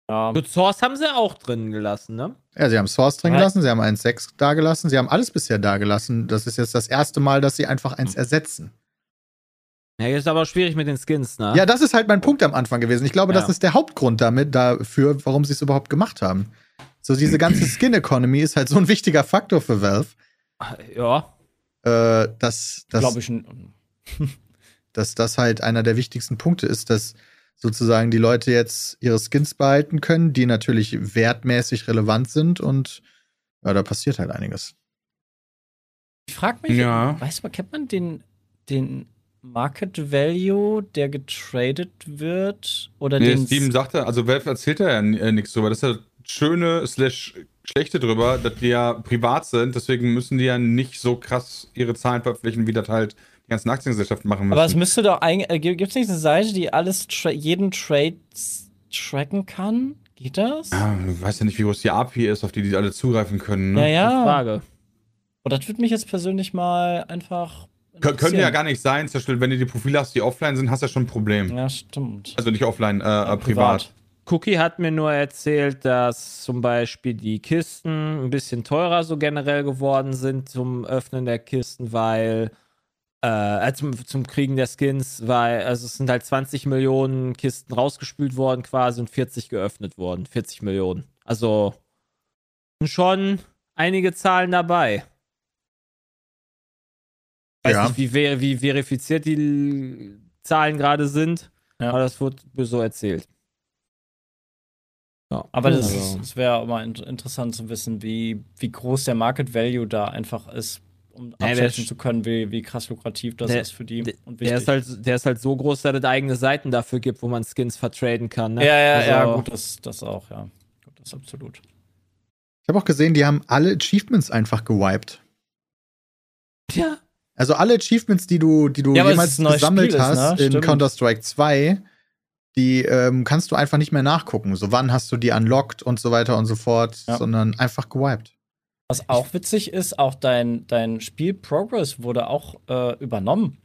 Ja. Good Source haben sie auch drin gelassen, ne? Ja, sie haben Source drin gelassen, sie haben 1.6 da gelassen, sie haben alles bisher da gelassen. Das ist jetzt das erste Mal, dass sie einfach eins ersetzen. Ja, ist aber schwierig mit den Skins, ne? Ja, das ist halt mein Punkt am Anfang gewesen. Ich glaube, Ja. das ist der Hauptgrund damit dafür, warum sie es überhaupt gemacht haben. So diese ganze Skin Economy ist halt so ein wichtiger Faktor für Valve, Ja. äh, dass, dass, Glaube ich. dass das halt einer der wichtigsten Punkte ist, dass sozusagen die Leute jetzt ihre Skins behalten können, die natürlich wertmäßig relevant sind und ja, da passiert halt einiges. Ich frage mich, Ja. weißt du, kennt man den, den Market Value, der getradet wird? Oder Nee, den. Steven sagte, also Valve erzählt da ja äh, nichts drüber. Das ist ja das Schöne slash Schlechte drüber, dass die ja privat sind, deswegen müssen die ja nicht so krass ihre Zahlen verpflichten, wie das halt die ganzen Aktiengesellschaften machen müssen. Aber es müsste doch eigentlich. Äh, Gibt es nicht eine Seite, die alles, tra jeden Trade tracken kann? Geht das? ja, du weißt ja nicht, wie groß die API ist, auf die die alle zugreifen können. Ne? Ja, ja. Frage. Und das würde mich jetzt persönlich mal einfach. Kön könnte ja gar nicht sein, zum Beispiel, wenn du die Profile hast, die offline sind, hast du ja schon ein Problem. Ja, stimmt. Also nicht offline, äh, äh, privat. Cookie hat mir nur erzählt, dass zum Beispiel die Kisten ein bisschen teurer so generell geworden sind zum Öffnen der Kisten, weil äh, äh, zum, zum Kriegen der Skins, weil also es sind halt 20 Millionen Kisten rausgespült worden quasi und 40 geöffnet worden. 40 Millionen. Also sind schon einige Zahlen dabei. Weiß Ja. nicht, wie, ver wie verifiziert die Zahlen gerade sind, Ja. aber das wird mir so erzählt. Ja. Aber das, Also, es wäre mal in interessant zu wissen, wie, wie groß der Market Value da einfach ist, um der abschätzen zu können, wie, wie krass lukrativ das Der- ist für die der- und der, ist halt, der ist halt so groß, dass es eigene Seiten dafür gibt, wo man Skins vertraden kann. Ne? ja, ja, also, ja, gut, das, das auch, ja. Gut, das absolut. Ich habe auch gesehen, die haben alle Achievements einfach gewiped. Ja, Also alle Achievements, die du, die du Ja, jemals ist gesammelt Spiel ist, hast ne? in. Counter-Strike 2, die ähm, kannst du einfach nicht mehr nachgucken. So wann hast du die unlocked und so weiter und so fort, Ja. sondern einfach gewiped. Was auch witzig ist, auch dein, dein Spiel-Progress wurde auch äh, übernommen.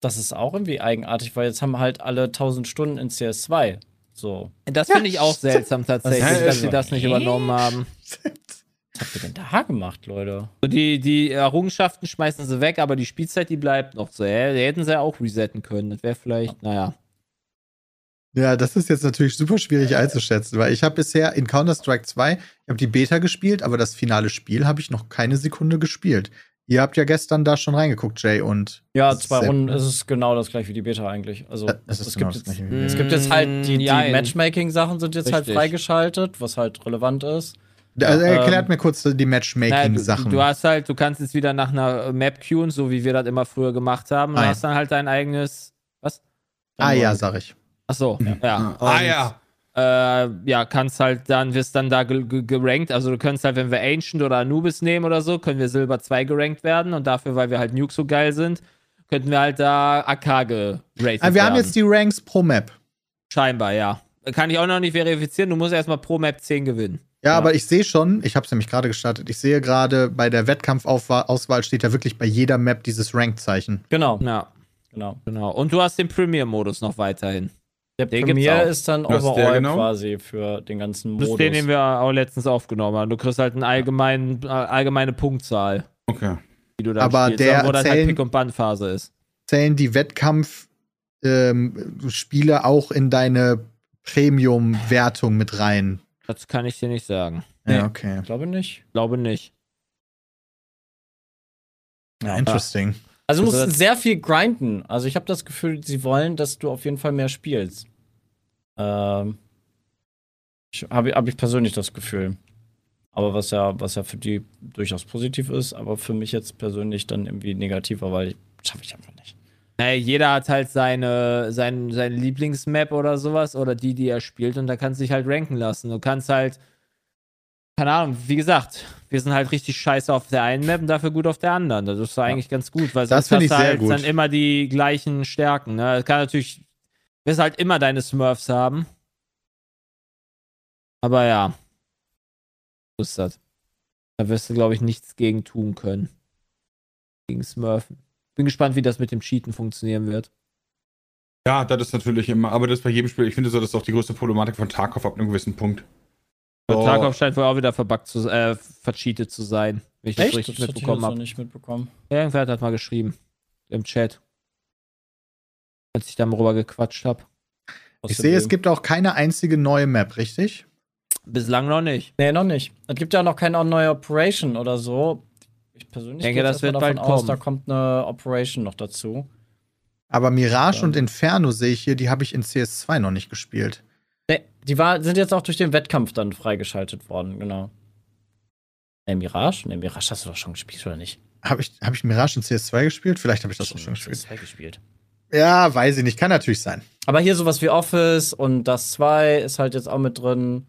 Das ist auch irgendwie eigenartig, weil jetzt haben halt alle 1000 Stunden in CS2. So. das finde ich auch seltsam tatsächlich, Das ist dass sie das nicht übernommen haben. Was habt ihr denn da gemacht, Leute? So, Die, die Errungenschaften schmeißen sie weg, aber die Spielzeit, die bleibt noch so. Ja, die hätten sie ja auch resetten können. Das wäre vielleicht, naja. Ja, das ist jetzt natürlich super schwierig einzuschätzen, weil ich habe bisher in Counter-Strike 2, ich habe die Beta gespielt, aber das finale Spiel habe ich noch keine Sekunde gespielt. Ihr habt ja gestern da schon reingeguckt, Jay, und Ja, zwei Runden ist es genau das gleiche wie die Beta eigentlich. Also Ja, es ist es, genau gibt jetzt, die es gibt jetzt halt die, die Jein. Matchmaking-Sachen sind jetzt halt Richtig. freigeschaltet, was halt relevant ist. Also, erklärt ähm, mir kurz die du, Matchmaking-Sachen. du hast halt, du kannst jetzt wieder nach einer Map queuen, so wie wir das immer früher gemacht haben. Und Ah, ja. hast dann halt dein eigenes. Was? ah ja, sag ich. Achso, ja. Ah Und, ja. Äh, ja, kannst halt dann, wirst dann da ge ge gerankt. Also du könntest halt, wenn wir Ancient oder Anubis nehmen oder so, können wir Silber 2 gerankt werden. Und dafür, weil wir halt Nuke so geil sind, könnten wir halt da AK geratet Ah, wir werden. haben jetzt die Ranks pro Map. Scheinbar, ja. Kann ich auch noch nicht verifizieren. Du musst erstmal pro Map 10 gewinnen. Ja, Ja. aber ich sehe schon, ich habe es nämlich gerade gestartet, ich sehe gerade bei der Wettkampfauswahl steht ja wirklich bei jeder Map dieses Rank-Zeichen. Genau, Ja, genau. genau. Und du hast den Premier-Modus noch weiterhin. Der Den gibt's Premier auch. ist dann overall genau? quasi für den ganzen Das Modus. ist den, den wir auch letztens aufgenommen haben. Du kriegst halt eine allgemein, äh, allgemeine Punktzahl, Okay. die du dann Aber spielst, der wo das halt zählen- Pick- und Ban-Phase ist. Zählen die Wettkampf-Spiele auch in deine Premium-Wertung mit rein? Das kann ich dir nicht sagen. Ja, Nee. okay. ich glaube nicht. Glaube nicht. Ja, interesting. Also du Also musst sehr viel grinden. Also ich habe das Gefühl, sie wollen, dass du auf jeden Fall mehr spielst. Ähm, habe hab ich persönlich das Gefühl. Aber was ja, was ja für die durchaus positiv ist, aber für mich jetzt persönlich dann irgendwie negativer, weil schaffe ich einfach nicht. Naja, jeder hat halt seine, sein, seine Lieblingsmap oder sowas oder die, die er spielt und da kannst du dich halt ranken lassen. Du kannst halt, keine Ahnung, wie gesagt, wir sind halt richtig scheiße auf der einen Map und dafür gut auf der anderen. Das ist doch eigentlich ganz gut, weil Das sonst hast du halt gut. dann immer die gleichen Stärken. Ne? Kann natürlich, wirst halt immer deine Smurfs haben. Aber ja, so ist das. Da wirst du, glaube ich, nichts gegen tun können. Gegen Smurfen. Bin gespannt, wie das mit dem Cheaten funktionieren wird. Ja, das ist natürlich immer, aber das ist bei jedem Spiel. Ich finde so, das ist auch die größte Problematik von Tarkov ab einem gewissen Punkt. So, Tarkov scheint wohl auch wieder verbuggt zu, äh, vercheatet zu sein, wenn ich das Echt? richtig das hatte ich mitbekommen habe. nicht mitbekommen. Ja, irgendwer hat das mal geschrieben. Im Chat. Als ich da mal rüber gequatscht habe. Ich sehe, es gibt auch keine einzige neue Map, richtig? Bislang noch nicht. Nee, noch nicht. Es gibt ja noch keine neue Operation oder so. Ich persönlich Denke, das wird bald aus, kommen. da kommt eine Operation noch dazu. Aber Mirage Ja. und Inferno sehe ich hier, die habe ich in CS2 noch nicht gespielt. Nee, die war, sind jetzt auch durch den Wettkampf dann freigeschaltet worden, genau. Nee, Mirage? Nee, Mirage hast du doch schon gespielt, oder nicht? Habe ich, hab ich Mirage in CS2 gespielt? Vielleicht habe ich das auch schon gespielt. CS2 gespielt. Ja, weiß ich nicht. Kann natürlich sein. Aber hier sowas wie Office und das 2 ist halt jetzt auch mit drin.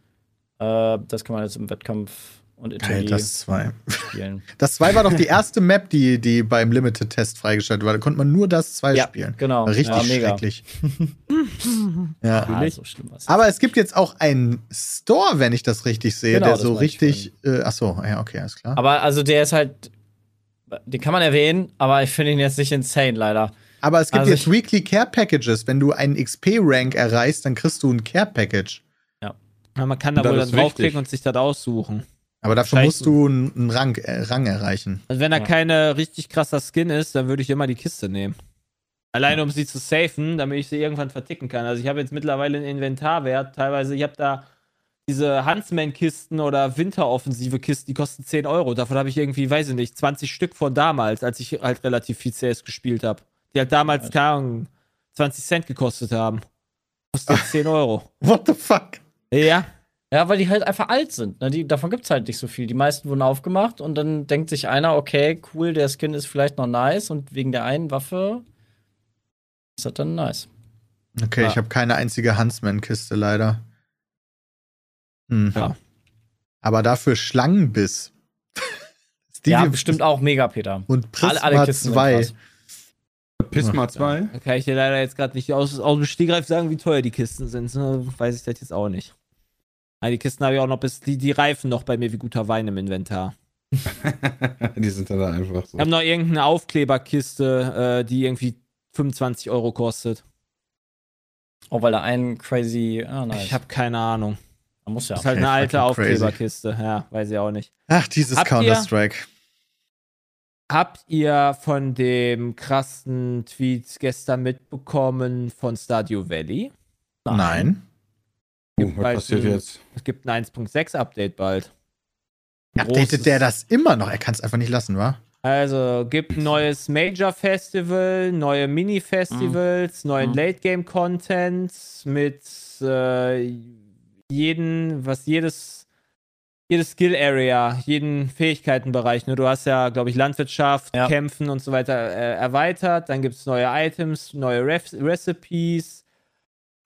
Äh, das kann man jetzt im Wettkampf und Geil, Italy das 2. spielen. Das 2 war doch die erste Map, die, die beim Limited-Test freigeschaltet war. Da konnte man nur das 2 Ja, spielen. genau. War richtig ja, mega. schrecklich. ja. Ah, so schlimm was. Aber es gibt jetzt auch einen Store, wenn ich das richtig sehe, Genau, der das so richtig. Äh, achso, ja, okay, alles klar. Aber also der ist halt. Den kann man erwähnen, aber ich finde ihn jetzt nicht insane, leider. Aber es gibt also jetzt Weekly Care Packages. Wenn du einen XP-Rank erreichst, dann kriegst du ein Care Package. Ja, man kann da Das wohl dann draufklicken und sich das aussuchen. Aber dafür Scheiße. musst du einen, Rang, äh, Rang erreichen. Also wenn da Ja. keine richtig krasser Skin ist, dann würde ich immer die Kiste nehmen. Alleine um sie zu safen, damit ich sie irgendwann verticken kann. Also ich habe jetzt mittlerweile einen Inventarwert. Teilweise, ich habe da diese Huntsman-Kisten oder Winteroffensive-Kisten, die kosten 10 Euro. Davon habe ich irgendwie, weiß ich nicht, 20 Stück von damals, als ich halt relativ viel CS gespielt habe. Die halt damals, keine Ahnung, 20 Cent gekostet haben. Kostet jetzt 10 Euro. What the fuck? Ja. Ja, weil die halt einfach alt sind. Ne? Die, davon gibt's halt nicht so viel. Die meisten wurden aufgemacht und dann denkt sich einer, okay, cool, der Skin ist vielleicht noch nice und wegen der einen Waffe ist das dann nice. Okay, Ja. ich habe keine einzige Huntsman-Kiste leider. Hm. Ja. Aber dafür Schlangenbiss. Stevie ja, bestimmt auch mega, Peter. Und Prisma Alle, alle Kisten sind 2. krass. Pisma 2. Da kann ich dir leider jetzt gerade nicht aus, aus dem Stegreif sagen, wie teuer die Kisten sind. Ne? Weiß ich das jetzt auch nicht. Ah, die Kisten habe ich auch noch bis, die, die reifen noch bei mir wie guter Wein im Inventar. die sind dann da einfach so. Ich habe noch irgendeine Aufkleberkiste, äh, die irgendwie 25 Euro kostet. Auch weil da ein crazy. Ah, nice. Ich habe keine Ahnung. Man muss ja. Das ist halt Okay, eine alte crazy. Aufkleberkiste. Ja, weiß ich auch nicht. Ach, dieses Counter-Strike. Habt ihr von dem krassen Tweet gestern mitbekommen von Stadio Valley? Nein. Oh, was passiert ein- jetzt? Es gibt ein 1.6 Update bald. Großes- Updatet der das immer noch? Er kann es einfach nicht lassen, wa? Also gibt ein neues Major Festival, neue Mini-Festivals, neuen Mhm. Late-Game-Content mit äh, jeden, was jedes, jedes Skill-Area, jeden Fähigkeitenbereich. Ne? Du hast ja, glaube ich, Landwirtschaft, Ja. Kämpfen und so weiter äh, erweitert. Dann gibt es neue Items, neue Ref Recipes.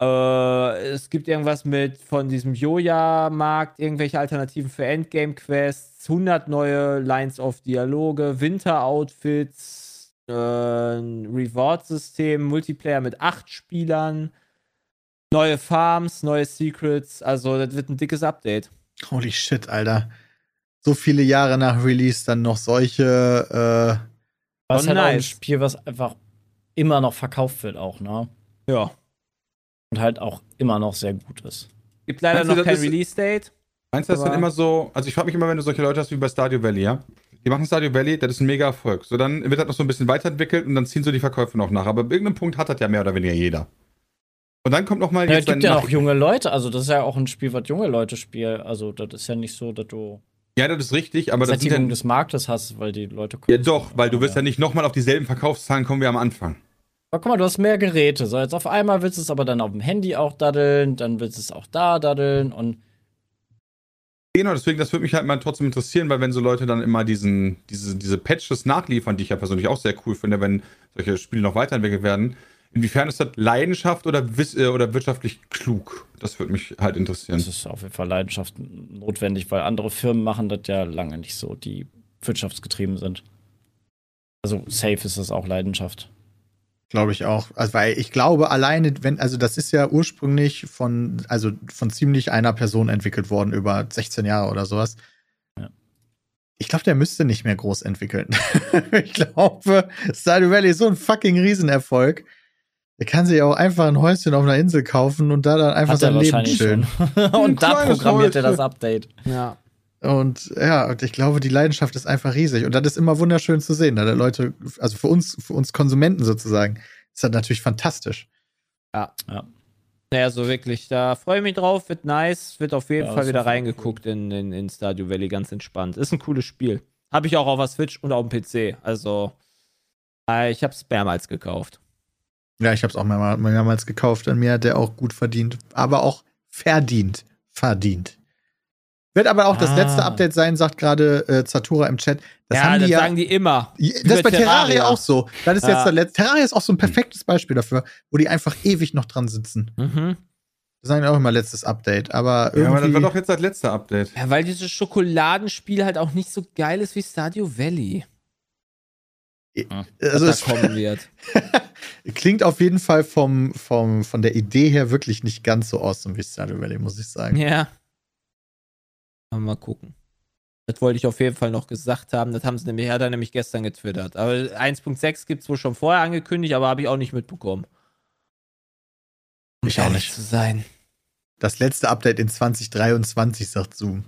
Äh, es gibt irgendwas mit von diesem Joja-Markt, irgendwelche Alternativen für Endgame-Quests, 100 neue Lines of Dialoge, Winter-Outfits, äh, ein Reward-System, Multiplayer mit acht Spielern, neue Farms, neue Secrets. Also, das wird ein dickes Update. Holy shit, Alter. So viele Jahre nach Release dann noch solche. Äh, Was Oh, halt auch ein nice. Spiel, was einfach immer noch verkauft wird, auch, ne? Ja. Und halt auch immer noch sehr gut ist. Gibt leider Meinst noch kein ist- Release-Date. Meinst du, das sind Aber- immer so, also ich frage mich immer, wenn du solche Leute hast wie bei Stardew Valley, ja? Die machen Stardew Valley, das ist ein mega Erfolg. So, dann wird das noch so ein bisschen weiterentwickelt und dann ziehen so die Verkäufe noch nach. Aber ab irgendeinem Punkt hat das ja mehr oder weniger jeder. Und dann kommt noch mal Ja, es jetzt gibt dann ja auch junge Leute, also das ist ja auch ein Spiel, was junge Leute spielen. Also das ist ja nicht so, dass du Ja, das ist richtig, aber das Sättigung ja, des Marktes hast, weil die Leute ja doch, weil du wirst ja nicht nochmal auf dieselben Verkaufszahlen kommen wie am Anfang. Aber guck mal, du hast mehr Geräte. So, jetzt auf einmal willst du es aber dann auf dem Handy auch daddeln, dann willst du es auch da daddeln und Genau, deswegen, das würde mich halt mal trotzdem interessieren, weil wenn so Leute dann immer diesen, diese, diese Patches nachliefern, die ich ja persönlich auch sehr cool finde, wenn solche Spiele noch weiterentwickelt werden, inwiefern ist das Leidenschaft oder, wiss, äh, oder wirtschaftlich klug? Das würde mich halt interessieren. das ist auf jeden Fall Leidenschaft notwendig, weil andere Firmen machen das ja lange nicht so, die wirtschaftsgetrieben sind. Also safe ist das auch Leidenschaft. Glaube ich auch. Also, weil ich glaube, alleine, wenn, also das ist ja ursprünglich von, also von ziemlich einer Person entwickelt worden, über 16 Jahre oder sowas. Ja. Ich glaube, der müsste nicht mehr groß entwickeln. ich glaube, Stardew Valley ist so ein fucking Riesenerfolg. Der kann sich auch einfach ein Häuschen auf einer Insel kaufen und da dann einfach Hat er sein Leben schon. und da programmiert er das Update. Ja. Und ja, und ich glaube, die Leidenschaft ist einfach riesig. Und das ist immer wunderschön zu sehen. Da Leute, also für uns, für uns Konsumenten sozusagen, ist das natürlich fantastisch. Naja, so wirklich. Da freue ich mich drauf, wird nice, wird auf jeden Ja, Fall wieder reingeguckt in, in, in Stardew Valley, ganz entspannt. Ist ein cooles Spiel. Habe ich auch auf der Switch und auf dem PC. Also, äh, ich habe es mehrmals gekauft. Ja, ich habe es auch mehrmals, mehrmals gekauft. An mir hat der auch gut verdient, aber auch verdient. Verdient. Wird aber auch das Ah. letzte Update sein, sagt gerade äh, Zatura im Chat. Das ja, haben die das ja. sagen die immer. das ist bei Terraria, Terraria. auch so. Das ist Ja. jetzt der letzte. Terraria ist auch so ein perfektes Beispiel dafür, wo die einfach ewig noch dran sitzen. Mhm. Das sagen auch immer letztes Update, aber Ja, aber das irgendwie. war doch jetzt das letzte Update. Ja, weil dieses Schokoladenspiel halt auch nicht so geil ist wie Stardew Valley. also was es da kommen wird. klingt auf jeden Fall vom, vom, von der Idee her wirklich nicht ganz so awesome wie Stardew Valley, muss ich sagen. Ja. Mal gucken. Das wollte ich auf jeden Fall noch gesagt haben. Das haben sie nämlich, hat er nämlich gestern getwittert. Aber 1.6 gibt es wohl schon vorher angekündigt, aber habe ich auch nicht mitbekommen. Um Ich auch nicht. Zu sein. Das letzte Update in 2023, sagt Zoom.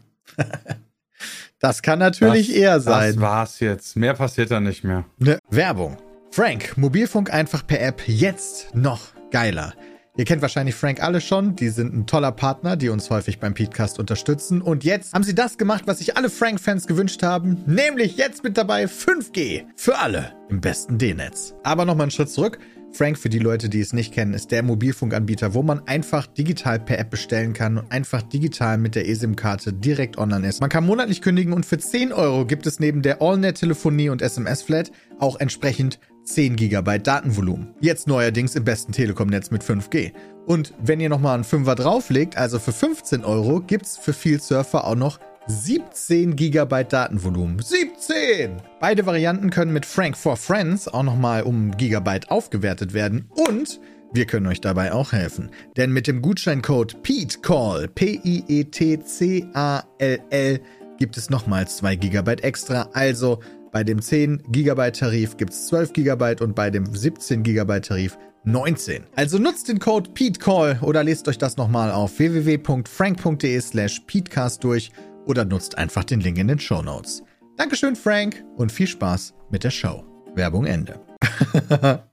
das kann natürlich das, eher Das sein. war's jetzt. Mehr passiert da nicht mehr. Ne Werbung. Frank, Mobilfunk einfach per App jetzt noch geiler. Ihr kennt wahrscheinlich Frank alle schon. Die sind ein toller Partner, die uns häufig beim Podcast unterstützen. Und jetzt haben sie das gemacht, was sich alle Frank-Fans gewünscht haben. Nämlich jetzt mit dabei 5G. Für alle im besten D-Netz. Aber nochmal einen Schritt zurück. Frank, für die Leute, die es nicht kennen, ist der Mobilfunkanbieter, wo man einfach digital per App bestellen kann und einfach digital mit der eSIM-Karte direkt online ist. Man kann monatlich kündigen und für 10 Euro gibt es neben der AllNet-Telefonie und SMS-Flat auch entsprechend 10 GB Datenvolumen. Jetzt neuerdings im besten Telekom-Netz mit 5G. Und wenn ihr nochmal einen Fünfer drauflegt, also für 15 Euro, gibt's für viel Surfer auch noch 17 GB Datenvolumen. 17! Beide Varianten können mit Frank for Friends auch nochmal um Gigabyte aufgewertet werden und wir können euch dabei auch helfen. Denn mit dem Gutscheincode PETECALL, P-I-E-T-C-A-L-L, gibt es nochmal 2 GB extra. Also bei dem 10 GB Tarif gibt es 12 GB und bei dem 17 GB Tarif 19. Also nutzt den Code PETECALL oder lest euch das nochmal auf www.frank.de slash PETECAST durch oder nutzt einfach den Link in den Show Notes. Dankeschön, Frank, und viel Spaß mit der Show. Werbung Ende.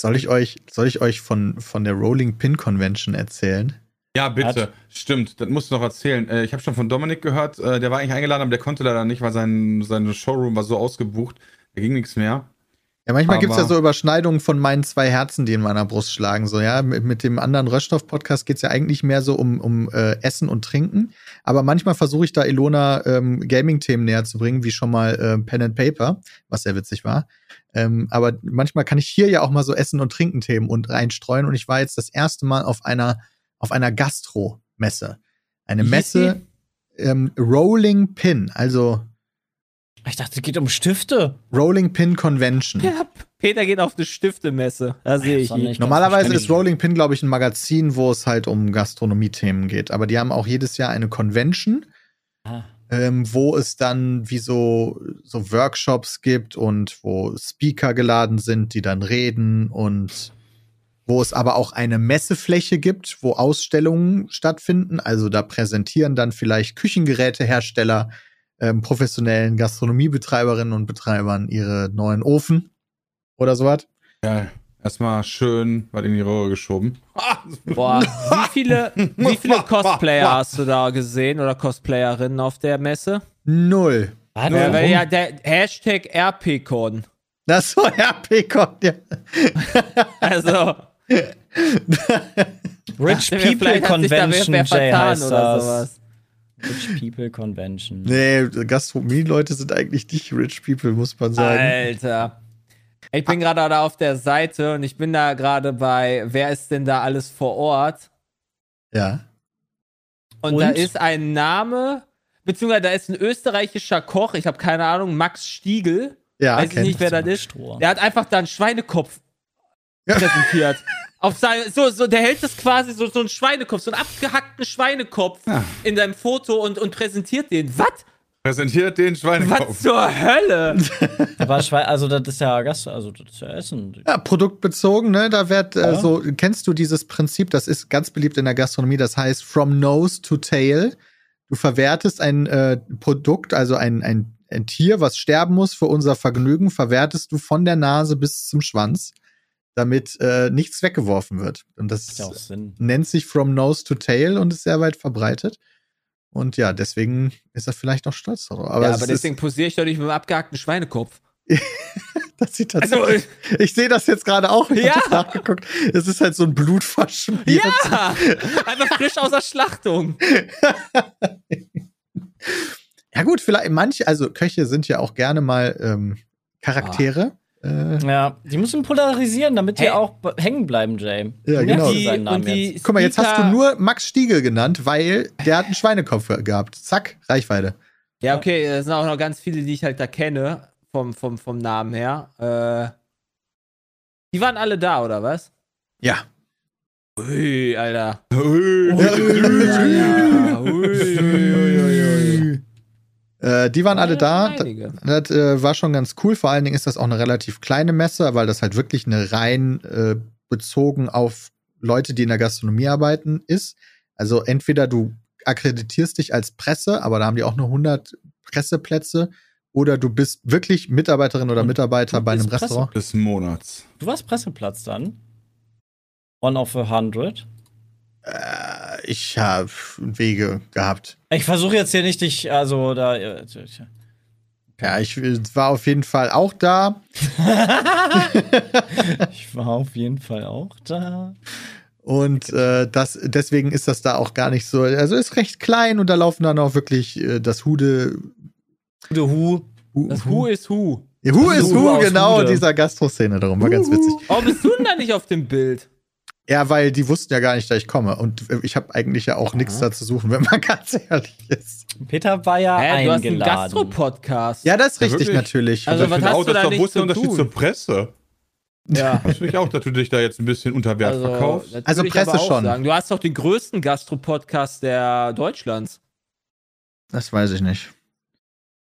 soll ich euch, soll ich euch von, von der Rolling Pin Convention erzählen? Ja, bitte. Hat- Stimmt, das musst du noch erzählen. Äh, Ich habe schon von Dominik gehört, äh, der war eigentlich eingeladen, aber der konnte leider nicht, weil sein, sein Showroom war so ausgebucht. Da ging nichts mehr. Ja, manchmal gibt es ja so Überschneidungen von meinen zwei Herzen, die in meiner Brust schlagen. So, ja, mit, mit dem anderen Röststoff-Podcast geht es ja eigentlich mehr so um, um äh, Essen und Trinken. Aber manchmal versuche ich da Ilona ähm, Gaming-Themen näher zu bringen, wie schon mal äh, Pen and Paper, was sehr witzig war. Ähm, aber manchmal kann ich hier ja auch mal so Essen- und Trinken-Themen und reinstreuen. Und ich war jetzt das erste Mal auf einer, auf einer Gastro-Messe. Eine Messe ähm, Rolling Pin, also Ich dachte, es geht um Stifte. Rolling Pin Convention. Ja, Peter geht auf eine Stiftemesse. Da sehe ich ihn. nicht- Normalerweise ist Rolling Pin, glaube ich, ein Magazin, wo es halt um Gastronomie-Themen geht. Aber die haben auch jedes Jahr eine Convention, Ah. ähm, wo es dann wie so, so Workshops gibt und wo Speaker geladen sind, die dann reden und wo es aber auch eine Messefläche gibt, wo Ausstellungen stattfinden. Also da präsentieren dann vielleicht Küchengerätehersteller ähm, professionellen Gastronomiebetreiberinnen und Betreibern ihre neuen Ofen oder sowas. Ja, erstmal schön was in die Röhre geschoben. Boah, wie viele, wie viele Cosplayer hast du da gesehen oder Cosplayerinnen auf der Messe? Null. Was? Ja, weil ja der Hashtag RPCon. Das war RP-Con, ja. Also, Rich People vielleicht hat sich da wer- Convention, Jay vertan heißt oder das. sowas. Rich People Convention. Nee, Gastronomie-Leute sind eigentlich nicht rich people, muss man sagen. Alter. Ich bin gerade da auf der Seite und ich bin da gerade bei, wer ist denn da alles vor Ort? Ja. Und, Und? da ist ein Name, beziehungsweise da ist ein österreichischer Koch, ich habe keine Ahnung, Max Stiegel. Ja, Weiß ich nicht, wer das ist. Der hat einfach da einen Schweinekopf Ja. präsentiert. Auf sein, so, so, der hält das quasi so, so einen Schweinekopf, so einen abgehackten Schweinekopf Ja. in seinem Foto und, und präsentiert den. Was? Präsentiert den Was Schweinekopf. zur Hölle? Aber Schwe also das ist ja Gast, also das ist ja Essen. Ja, produktbezogen, ne? Da wird äh, Ja. so, kennst du dieses Prinzip, das ist ganz beliebt in der Gastronomie, das heißt from nose to tail. Du verwertest ein äh, Produkt, also ein, ein, ein Tier, was sterben muss für unser Vergnügen, verwertest du von der Nase bis zum Schwanz, damit äh, nichts weggeworfen wird. Und das ja nennt sich From Nose to Tail und ist sehr weit verbreitet. Und ja, deswegen ist er vielleicht noch stolz darauf. Aber, ja, aber deswegen posiere ich doch nicht mit einem abgehackten Schweinekopf. das sieht Also, tatsächlich. ich sehe das jetzt gerade auch. Ich Ja. habe nachgeguckt. Es ist halt so ein blutverschmiert. ja! Einfach frisch aus der Schlachtung. Ja gut, vielleicht manche, also Köche sind ja auch gerne mal ähm, Charaktere. Äh, Ja, die müssen polarisieren, damit die Hey. auch hängen bleiben, Jay. Ja, genau. Die, seinen Namen und die jetzt. guck mal, jetzt hast du nur Max Stiegel genannt, weil der hat einen Schweinekopf gehabt. Zack, Reichweite. Ja, okay, es sind auch noch ganz viele, die ich halt da kenne, vom, vom, vom Namen her. Äh, die waren alle da, oder was? Ja. Ui, Alter. Äh, die waren alle da. Einige. Das äh, war schon ganz cool. Vor allen Dingen ist das auch eine relativ kleine Messe, weil das halt wirklich eine rein äh, bezogen auf Leute, die in der Gastronomie arbeiten, ist. Also entweder du akkreditierst dich als Presse, aber da haben die auch nur 100 Presseplätze, oder du bist wirklich Mitarbeiterin oder Und Mitarbeiter bei einem Presse- Restaurant. Des Monats. Du warst Presseplatz dann? One of a Hundred. Äh, ich habe Wege gehabt. Ich versuche jetzt hier nicht dich, also da. Ja, ich war auf jeden Fall auch da. Ich war auf jeden Fall auch da. Und äh, das, deswegen ist das da auch gar nicht so. Also ist recht klein und da laufen dann auch wirklich äh, das Hude. Hude Hu. Hu, Das. Ja, Hu ist Hu Hu, aus genau, Hude. dieser Gastro-Szene darum. War ganz witzig. Warum bist du denn da nicht auf dem Bild? Ja, weil die wussten ja gar nicht, dass ich komme. Und äh, ich habe eigentlich ja auch nichts da zu suchen, wenn man ganz ehrlich ist. Peter war ja Hä, du hast einen eingeladen. Gastro-Podcast. Ja, das ist Ja, richtig wirklich? natürlich. Also, ich was finde hast auch, du das da nicht zu Unterschied tun? zur Presse. ja. Das finde ich auch, dass du dich da jetzt ein bisschen unter Wert verkaufst. Also ich aber Presse schon. Sagen. Du hast doch den größten Gastro-Podcast der Deutschlands. das weiß ich nicht.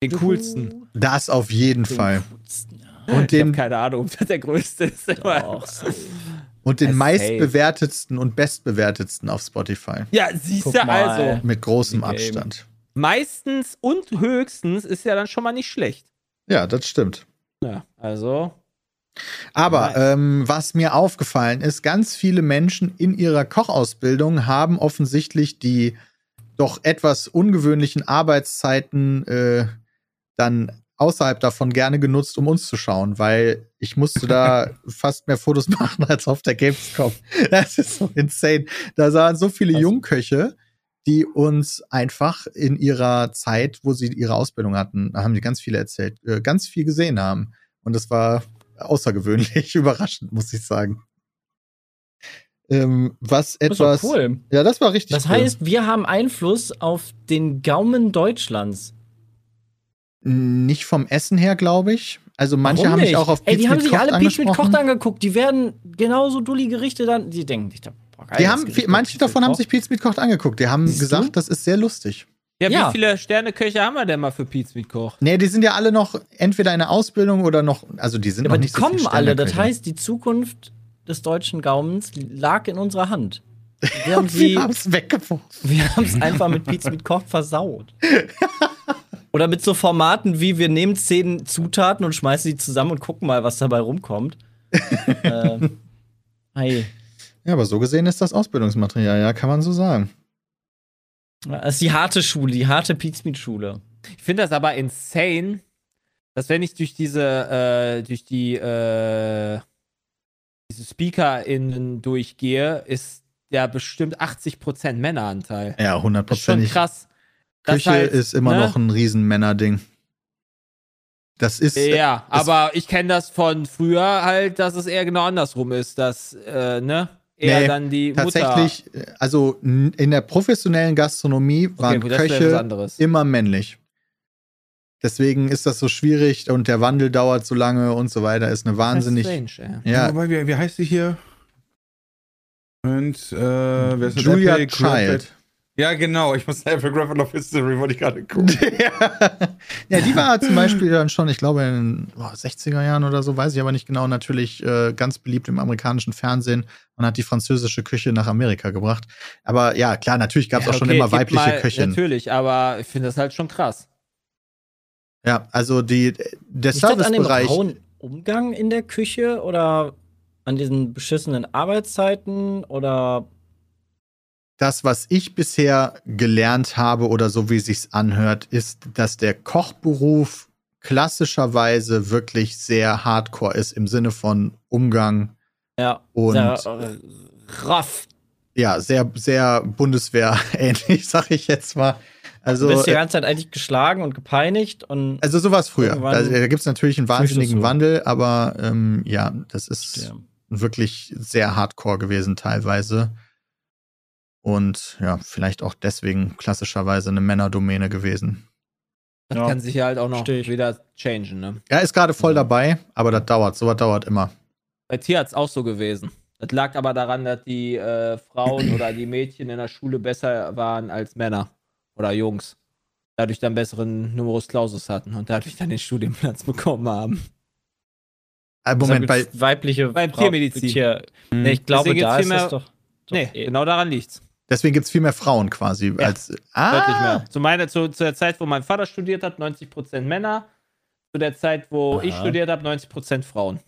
Den coolsten. Das auf jeden Fall. Und Ich habe den, keine Ahnung, ob das der größte ist. Doch, so. Und den meistbewertetsten und bestbewertetsten auf Spotify. Ja, siehst du also. Mit großem. Abstand. Meistens und höchstens ist ja dann schon mal nicht schlecht. Ja, das stimmt. Ja, also. Aber ähm, was mir aufgefallen ist, ganz viele Menschen in ihrer Kochausbildung haben offensichtlich die doch etwas ungewöhnlichen Arbeitszeiten äh, dann außerhalb davon gerne genutzt, um uns zu schauen, weil ich musste da fast mehr Fotos machen als auf der Gamescom. Das ist so insane. Da sahen so viele Also- Jungköche, die uns einfach in ihrer Zeit, wo sie ihre Ausbildung hatten, da haben die ganz viele erzählt, äh, ganz viel gesehen haben. Und das war außergewöhnlich überraschend, muss ich sagen. Ähm, was Das ist doch etwas. cool. Ja, das war richtig Das cool. heißt, wir haben Einfluss auf den Gaumen Deutschlands. Nicht vom Essen her, glaube ich. Also manche Warum haben mich nicht? auch auf Ey, Pizza die haben mit sich Koch alle Peach mit Koch angesprochen. angeguckt. Die werden genauso dulli Gerichte dann. Die denken sich da, boah, geil, Die haben, Gericht viel- manche davon haben sich Pizza mit Koch angeguckt. Die haben Siehst gesagt, du? das ist sehr lustig. Ja, Ja. wie viele Sterneköche haben wir denn mal für Pizza mit Koch? Nee, die sind ja alle noch entweder in der Ausbildung oder noch, also die sind Ja, noch aber die nicht so kommen viel alle. Das heißt, die Zukunft des deutschen Gaumens lag in unserer Hand. Wir haben sie, wir es weggeworfen. wir haben es einfach mit Pizza mit Koch versaut. Oder mit so Formaten wie wir nehmen zehn Zutaten und schmeißen die zusammen und gucken mal, was dabei rumkommt. äh, hey. Ja, aber so gesehen ist das Ausbildungsmaterial, ja, kann man so sagen. Das ist die harte Schule, die harte Pizmeat-Schule. Ich finde das aber insane, dass wenn ich durch diese, äh, durch die, äh, diese SpeakerInnen durchgehe, ist ja bestimmt 80% Männeranteil. Ja, Das ist schon krass. Das Küche halt, ist immer ne? noch ein Riesen-Männer-Ding. Das ist. Ja, das- aber ich kenne das von früher halt, dass es eher genau andersrum ist, dass, äh, ne? Eher Nee, dann die Tatsächlich, äh, also in der professionellen Gastronomie Mutter. waren Okay, Köche immer männlich. Deswegen ist das so schwierig und der Wandel dauert so lange und so weiter. Ist eine wahnsinnig. Strange. Ja, Wobei, wie, wie heißt sie hier? Und, äh, wer ist das? Julia Child. Ja, genau. Ich muss Epic Rapid of History, wollte ich gerade gucken. ja, die war zum Beispiel dann schon, ich glaube, in den oh, 60er Jahren oder so, weiß ich aber nicht genau, natürlich äh, ganz beliebt im amerikanischen Fernsehen und hat die französische Küche nach Amerika gebracht. Aber ja, klar, natürlich gab es Ja, auch schon okay, immer weibliche mal, Köchinnen. Natürlich, aber ich finde das halt schon krass. Ja, also die, der Liegt das an dem Servicebereich. Umgang in der Küche oder an diesen beschissenen Arbeitszeiten oder das, was ich bisher gelernt habe oder so wie sich's anhört, ist, dass der Kochberuf klassischerweise wirklich sehr hardcore ist im Sinne von Umgang ja, und sehr, äh, raff. ja, sehr, sehr Bundeswehr ähnlich, sag ich jetzt mal. Also, du wirst die äh, ganze Zeit eigentlich geschlagen und gepeinigt und also sowas früher. Da, da gibt es natürlich einen wahnsinnigen. Wandel, aber ähm, ja, das ist ja. wirklich sehr hardcore gewesen teilweise. Und ja, vielleicht auch deswegen klassischerweise eine Männerdomäne gewesen. Das Ja. kann sich ja halt auch noch Versteh ich. wieder changen, ne? Er ist gerade voll Ja. dabei, aber das dauert, sowas dauert immer. Bei Tierarzt auch so gewesen. Das lag aber daran, dass die äh, Frauen oder die Mädchen in der Schule besser waren als Männer oder Jungs. Dadurch dann besseren Numerus Clausus hatten und dadurch dann den Studienplatz bekommen haben. Äh, Moment, bei, Deshalb weibliche Bei Frau- Tiermedizin. Tier, nee, ich glaube, Deswegen da ist mehr- doch. doch Nee, eh- genau daran liegt's. Deswegen gibt es viel mehr Frauen quasi Ja, als. Ah, Deutlich mehr. Zu, meiner, zu, zu der Zeit, wo mein Vater studiert hat, 90% Männer. Zu der Zeit, wo Aha. ich studiert habe, 90% Frauen.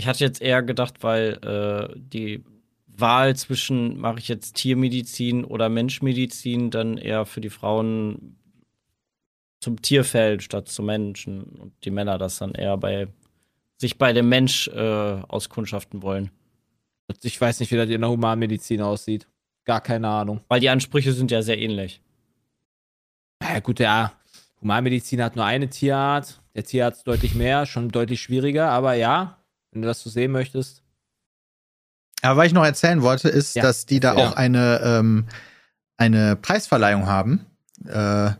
Ich hatte jetzt eher gedacht, weil äh, die Wahl zwischen, mache ich jetzt Tiermedizin oder Menschmedizin, dann eher für die Frauen zum Tierfeld statt zum Menschen und die Männer das dann eher bei sich bei dem Mensch äh, auskundschaften wollen. Ich weiß nicht, wie das in der Humanmedizin aussieht. Gar keine Ahnung. Weil die Ansprüche sind ja sehr ähnlich. Ja, gut, ja. Humanmedizin hat nur eine Tierart. Der Tierarzt deutlich mehr, schon deutlich schwieriger. Aber ja, wenn du das so sehen möchtest. Aber was ich noch erzählen wollte, ist, Ja. dass die da Ja. auch eine, ähm, eine Preisverleihung haben. Äh,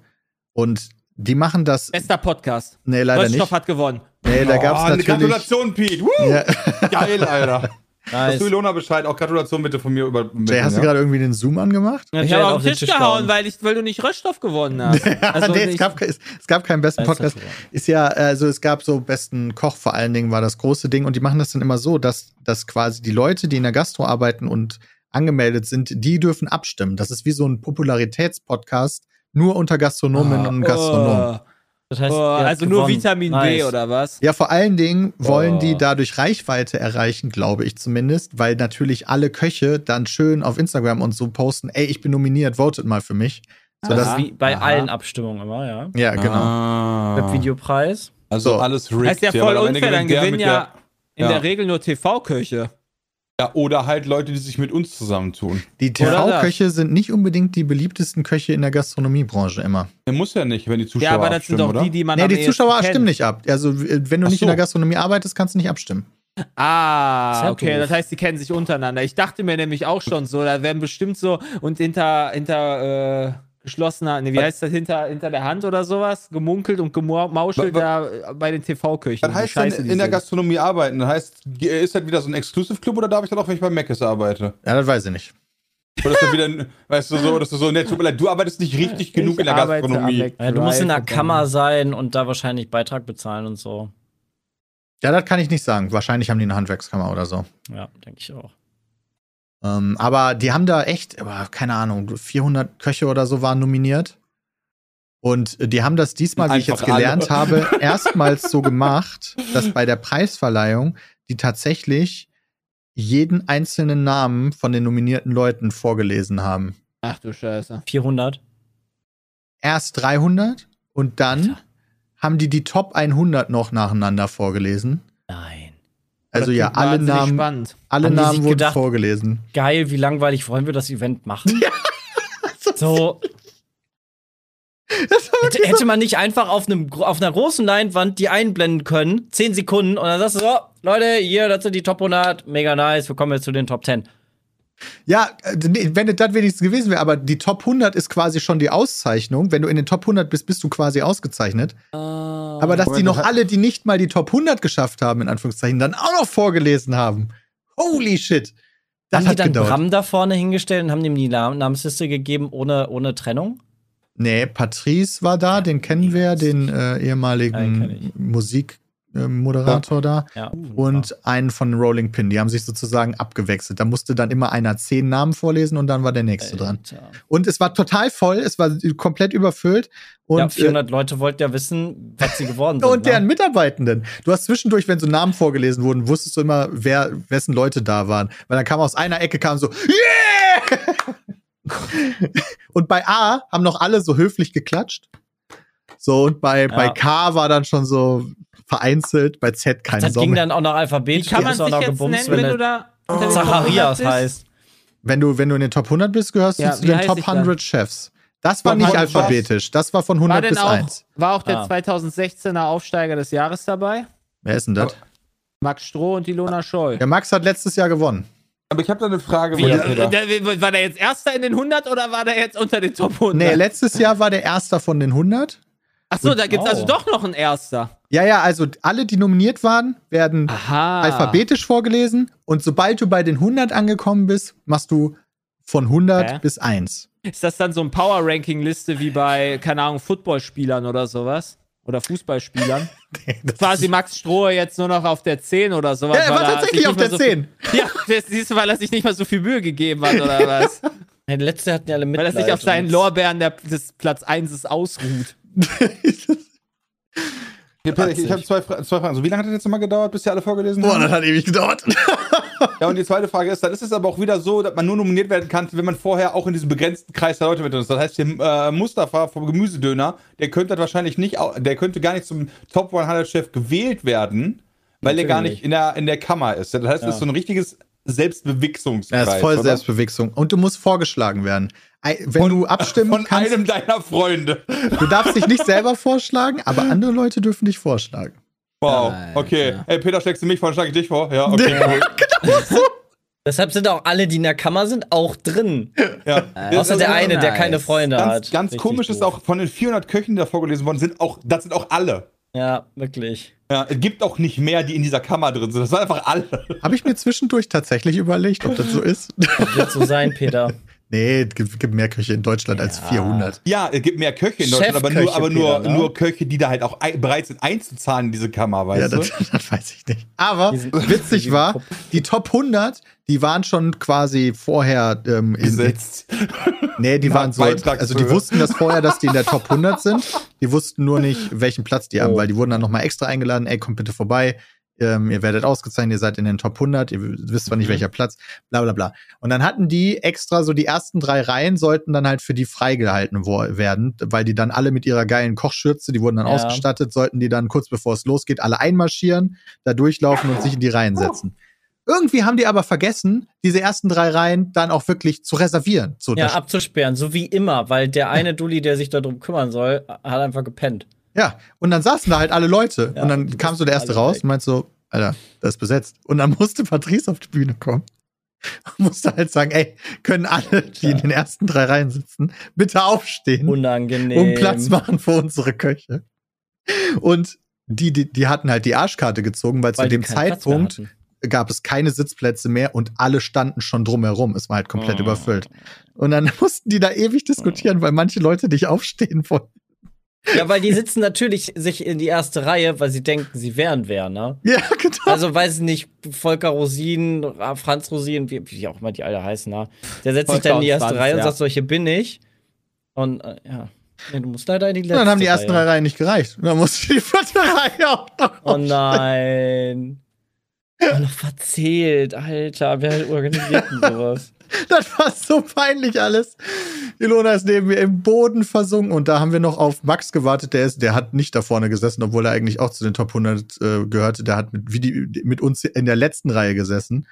und die machen das. Bester Podcast. Nee, leider Röststoff nicht. hat gewonnen. Nee, da gab's oh, eine natürlich. Gratulation, Pete. Woo! Ja. Geil, Alter. Hast Nice. du Ilona Bescheid? Auch Gratulation bitte von mir über. Jay, hast du gerade irgendwie den Zoom angemacht? Ja, Ich habe auf den Tisch gehauen, gehauen. weil, ich, weil du nicht Röststoff gewonnen hast. Also nee, es gab, es, es gab keinen besten Podcast. Ist ja, also es gab so besten Koch vor allen Dingen war das große Ding und die machen das dann immer so, dass, dass quasi die Leute, die in der Gastro arbeiten und angemeldet sind, die dürfen abstimmen. Das ist wie so ein Popularitätspodcast, nur unter Gastronominnen und Gastronomen. Oh, Das heißt, oh, also nur. Vitamin nice. B oder was? Ja, vor allen Dingen wollen Oh. die dadurch Reichweite erreichen, glaube ich zumindest, weil natürlich alle Köche dann schön auf Instagram und so posten, ey, ich bin nominiert, votet mal für mich. So, Das dass, ist wie bei Aha. allen Abstimmungen immer, ja. ja, genau. Ah. Webvideopreis. Also So. alles rigged. Heißt ja voll unfair, dann gewinnen mit ja in ja. der Regel nur TV-Köche. Ja, oder halt Leute, die sich mit uns zusammentun. Die TV-Köche sind nicht unbedingt die beliebtesten Köche in der Gastronomiebranche immer. Der muss ja nicht, wenn die Zuschauer Ja, aber das sind abstimmen, doch oder? die, die man Nee, am die Zuschauer kennt. stimmen nicht ab. Also, wenn du Ach nicht so. in der Gastronomie arbeitest, kannst du nicht abstimmen. Ah, Sehr okay, das heißt, die kennen sich untereinander. Ich dachte mir nämlich auch schon so, da werden bestimmt so und hinter, hinter äh, geschlossener, nee, wie heißt das, hinter, hinter der Hand oder sowas, gemunkelt und gemauschelt da bei den TV-Köchen. Was wie heißt denn scheiße die in der. Gastronomie arbeiten? Das heißt, ist das wieder so ein Exclusive Club oder darf ich dann auch, wenn ich bei Mc's arbeite? Ja, das weiß ich nicht. Oder ist das wieder, weißt du, so, dass du so, ne, tut mir leid, du arbeitest nicht richtig genug Ich in der Gastronomie. Ja, du musst in der Kammer dann- sein und da wahrscheinlich Beitrag bezahlen und so. Ja, das kann ich nicht sagen. Wahrscheinlich haben die eine Handwerkskammer oder so. Ja, denke ich auch. Ähm, aber die haben da echt, aber keine Ahnung, 400 Köche oder so waren nominiert. Und äh, die haben das diesmal, wie ich jetzt Einfach alle. gelernt habe, erstmals so gemacht, dass bei der Preisverleihung die tatsächlich jeden einzelnen Namen von den nominierten Leuten vorgelesen haben. Ach du Scheiße. 400? Erst 300 und dann Alter. haben die die Top 100 noch nacheinander vorgelesen. Nein. Also ja, alle Namen, Spannend. alle Haben Namen wurden gedacht- vorgelesen. Geil, wie langweilig wollen wir das Event machen? so. Hätte, hätte man nicht einfach auf, einem, auf einer großen Leinwand die einblenden können, 10 Sekunden, und dann sagst du so, Leute, hier, das sind die Top 100, mega nice, wir kommen jetzt zu den Top 10. Ja, äh, wenn das wenigstens gewesen wäre, aber die Top 100 ist quasi schon die Auszeichnung. Wenn du in den Top 100 bist, bist du quasi ausgezeichnet. Aber dass die Moment, noch das- alle, die nicht mal die Top 100 geschafft haben, in Anführungszeichen, dann auch noch vorgelesen haben. Holy shit. Das haben die hat dann gedauert. Bram da vorne hingestellt und haben ihm die Nam Namensliste gegeben ohne, ohne Trennung? Nee, Patrice war da, den kennen wir, den äh, Ja, den ehemaligen ich. Musikmoderator da. Ja. Und einen von Rolling Pin. Die haben sich sozusagen abgewechselt. Da musste dann immer einer zehn Namen vorlesen und dann war der nächste dran. Alter. Und es war total voll, es war komplett überfüllt. Und, ja, 400 Leute wollten ja wissen, was sie geworden äh, sind. und deren ne? Mitarbeitenden. Du hast zwischendurch, wenn so Namen vorgelesen wurden, wusstest du immer, wer, wessen Leute da waren. Weil dann kam aus einer Ecke kam so, yeah! und bei A haben noch alle so höflich geklatscht. So, und bei, bei K war dann schon so vereinzelt, bei Z keine Das Sau ging dann auch noch Wie alphabetisch. kann man sich noch jetzt gebumst, nennen, wenn wenn du da den Zacharias Top 100 bist? heißt. Wenn du, wenn du in den Top 100 bist, gehörst Ja, du zu wie den Top ich dann? 100 Chefs. Das war Top nicht 100 alphabetisch. Das war von 100 War denn bis auch, 1. war auch der Ah. 2016er Aufsteiger des Jahres dabei? Wer ist denn das? Max Stroh und Ilona Scholl. Der Max hat letztes Jahr gewonnen. Aber ich habe da eine Frage. Wie, äh, war der jetzt Erster in den 100 oder war der jetzt unter den Top 100? Nee, letztes Jahr war der Erster von den 100. Achso, da gibt's Oh. also doch noch einen Erster. Ja, ja, also alle, die nominiert waren, werden Aha. alphabetisch vorgelesen. Und sobald du bei den 100 angekommen bist, machst du von 100 Hä? bis 1. Ist das dann so ein Power-Ranking-Liste wie bei, keine Ahnung, Footballspielern oder sowas? Oder Fußballspielern? Das Quasi Max Strohe jetzt nur noch auf der 10 oder sowas. Ja, er war weil tatsächlich auf der mehr 10. So, ja, das siehst du, weil er sich nicht mal so viel Mühe gegeben hat oder was? Ja, die letzte hatten ja alle Weil Mitleid. er sich auf seinen Lorbeeren der, des Platz 1 ausruht. Hier, Peter, ich, ich habe zwei, Fra zwei Fragen. So, wie lange hat das jetzt nochmal gedauert, bis ihr alle vorgelesen Boah, habt? das hat ewig gedauert. Ja, und die zweite Frage ist, dann ist es aber auch wieder so, dass man nur nominiert werden kann, wenn man vorher auch in diesem begrenzten Kreis der Leute mit ist. Das heißt, der äh, Mustafa vom Gemüsedöner, der könnte das wahrscheinlich nicht, der könnte gar nicht zum Top 100-Chef gewählt werden, weil er gar Natürlich. nicht in der, in der Kammer ist. Das heißt, das ist so ein richtiges Selbstbewichsungskreis. Er ist voll oder? Selbstbewichsung. Und du musst vorgeschlagen werden. Wenn du abstimmen Von kannst, einem deiner Freunde. du darfst dich nicht selber vorschlagen, aber andere Leute dürfen dich vorschlagen. Wow, Alter. okay. Ey, Peter, schlägst du mich vor, dann schlage ich dich vor. Ja, okay, cool. Deshalb sind auch alle, die in der Kammer sind, auch drin. Ja. Außer der eine, der keine. Freunde Ganz, hat. ganz Richtig komisch ist auch, von den 400 Köchen, die da vorgelesen worden sind, auch, das sind auch alle. Ja, wirklich. Ja, es gibt auch nicht mehr, die in dieser Kammer drin sind. Das sind einfach alle. Habe ich mir zwischendurch tatsächlich überlegt, ob das so ist. Das wird so sein, Peter. nee, es gibt, gibt mehr Köche in Deutschland als 400. Ja, es gibt mehr Köche in Deutschland, aber nur, aber nur, Peter, ne? nur Köche, die da halt auch ein, bereit sind einzuzahlen in diese Kammer, weißt Ja, du? das, das weiß ich nicht. Aber witzig war, die Top 100, die waren schon quasi vorher ähm, in, Gesetzt. Nee, die waren so, also die wussten das vorher, dass die in der Top 100 sind. Die wussten nur nicht, welchen Platz die haben, Oh. weil die wurden dann nochmal extra eingeladen, ey, kommt bitte vorbei. Ähm, ihr werdet ausgezeichnet, ihr seid in den Top 100, ihr wisst zwar nicht Mhm. welcher Platz, bla bla bla. Und dann hatten die extra so die ersten drei Reihen sollten dann halt für die freigehalten werden, weil die dann alle mit ihrer geilen Kochschürze, die wurden dann Ja. ausgestattet, sollten die dann kurz bevor es losgeht, alle einmarschieren, da durchlaufen und sich in die Reihen setzen. Irgendwie haben die aber vergessen, diese ersten drei Reihen dann auch wirklich zu reservieren. So, Ja, abzusperren, so wie immer, weil der eine Dulli, der sich darum kümmern soll, hat einfach gepennt. Ja, und dann saßen da halt alle Leute. Ja, und dann kam so der erste raus weg. und meinte so, Alter, das ist besetzt. Und dann musste Patrice auf die Bühne kommen. Und musste halt sagen, ey, können alle, die in den ersten drei Reihen sitzen, bitte aufstehen Unangenehm. und Platz machen für unsere Köche. Und die, die, die hatten halt die Arschkarte gezogen, weil, Weil zu dem Zeitpunkt gab es keine Sitzplätze mehr und alle standen schon drumherum. Es war halt komplett Oh. überfüllt. Und dann mussten die da ewig diskutieren, weil manche Leute nicht aufstehen wollten. Ja, weil die sitzen natürlich sich in die erste Reihe, weil sie denken, sie wären wer, ne? Ja, genau. Also weiß ich nicht, Volker Rosin, äh, Franz Rosin, wie, wie auch immer die alle heißen, ne? Der setzt sich Volker dann in die und erste Franz, Reihe und ja. sagt, solche bin ich. Und äh, ja. Nee, du musst leider in die Und letzte dann haben die ersten drei Reihe. Reihen nicht gereicht. Und dann musste die vierte Reihe auch noch. Oh nein. Oh, noch verzählt, Alter. Wer organisiert denn sowas? Das war so peinlich alles. Ilona ist neben mir im Boden versunken und da haben wir noch auf Max gewartet. Der ist, der hat nicht da vorne gesessen, obwohl er eigentlich auch zu den Top 100 äh, gehörte. Der hat mit, wie die, mit uns in der letzten Reihe gesessen.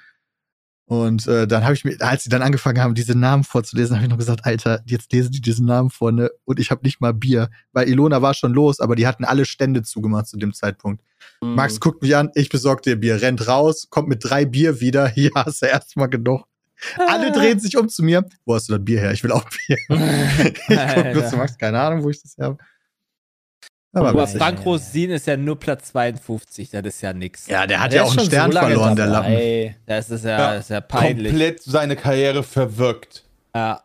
Und äh, dann habe ich mir, als sie dann angefangen haben, diese Namen vorzulesen, habe ich noch gesagt, Alter, jetzt lesen die diesen Namen vorne und ich habe nicht mal Bier, weil Ilona war schon los, aber die hatten alle Stände zugemacht zu dem Zeitpunkt. Max guckt mich an, ich besorg dir Bier, rennt raus, kommt mit drei Bier wieder, hier hast du erstmal genug. Alle drehen sich um zu mir. Wo hast du das Bier her? Ich will auch Bier. ich guck nur zu Max, keine Ahnung, wo ich das her habe. Aber Aber. Frank Rosin ist ja nur Platz 52, das ist ja nix. Ja, der hat Der ja auch einen Stern so verloren, der Lappen. dabei. Das ist ja, Ja, das ist ja peinlich. Komplett seine Karriere verwirkt. Ja.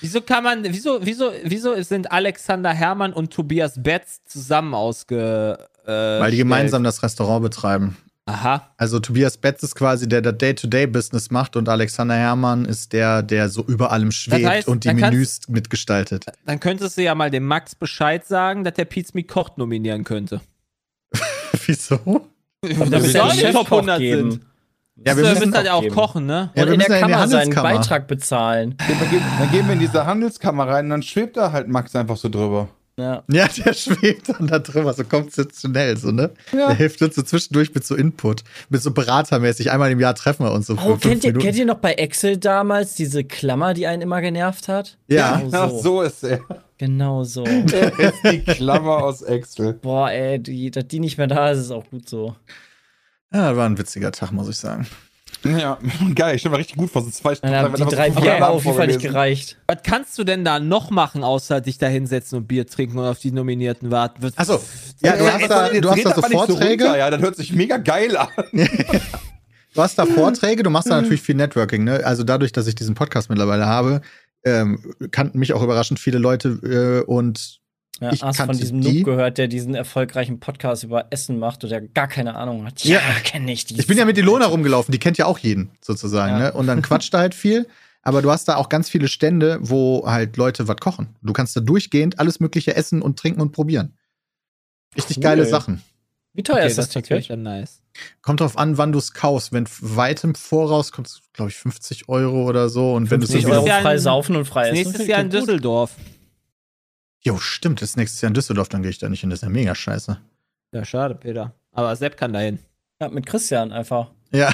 Wieso kann man, wieso, wieso, wieso sind Alexander Herrmann und Tobias Betz zusammen ausge. Äh, Weil die gemeinsam das Restaurant betreiben. Aha. Also Tobias Betz ist quasi der, der Day-to-Day-Business macht und Alexander Herrmann ist der, der so über allem schwebt heißt, und die Menüs mitgestaltet. Dann könntest du ja mal dem Max Bescheid sagen, dass der Pizza Me Kocht nominieren könnte. Wieso? Damit wir den Top Chefkoch 100 geben. sind. Ja, wir müssen halt ja auch geben. kochen, ne? Ja, und wir in müssen der ja in Kammer seinen. Beitrag bezahlen. Dann gehen- dann gehen wir in diese Handelskammer rein und dann schwebt da halt Max einfach so drüber. Ja. Ja, der schwebt dann da drüber, so konzeptionell, so, ne? Der hilft uns so zwischendurch mit so Input, mit so beratermäßig. Einmal im Jahr treffen wir uns so Oh, fünf kennt ihr, Minuten. kennt ihr noch bei Excel damals diese Klammer, die einen immer genervt hat? Ja. Genau Ach, so. so ist er. Genau so. Er ist die Klammer aus Excel. Boah, ey, die, dass die nicht mehr da ist, ist auch gut so. Ja, war ein witziger Tag, muss ich sagen. Ja, geil. Ich stelle mir richtig gut vor, so zwei Dann haben die drei Bier aber auf jeden Fall nicht gereicht. Was kannst du denn da noch machen, außer dich da hinsetzen und Bier trinken und auf die Nominierten warten? Achso, ja, du hast da, du hast da so Vorträge. ja, das hört sich mega geil an. Du hast da Vorträge, du machst da natürlich viel Networking, ne? Also dadurch, dass ich diesen Podcast mittlerweile habe, ähm, kannten mich auch überraschend viele Leute äh, und Ja, Ich hast von diesem die. Noob gehört, der diesen erfolgreichen Podcast über Essen macht und der gar keine Ahnung hat. Ja. Ja, kenne ich die. ich bin ja mit Ilona rumgelaufen, die kennt ja auch jeden sozusagen, Ja. ne? Und dann quatscht da halt viel. Aber du hast da auch ganz viele Stände, wo halt Leute was kochen. Du kannst da durchgehend alles Mögliche essen und trinken und probieren. Richtig Cool. geile Sachen. Wie teuer Okay, ist das ist natürlich Ticket? dann nice. Kommt drauf an, wann du es kaufst. Wenn weit im Voraus kommt es, glaube ich, 50 Euro oder so. Und wenn du es 50 dann Euro frei saufen und frei essen. Nächstes Jahr in gut. Jo, stimmt, das ist nächstes Jahr in Düsseldorf, dann gehe ich da nicht hin. Das ist ja mega scheiße. Ja, schade, Peter. Aber Sepp kann dahin. Ja, mit Christian einfach. Ja.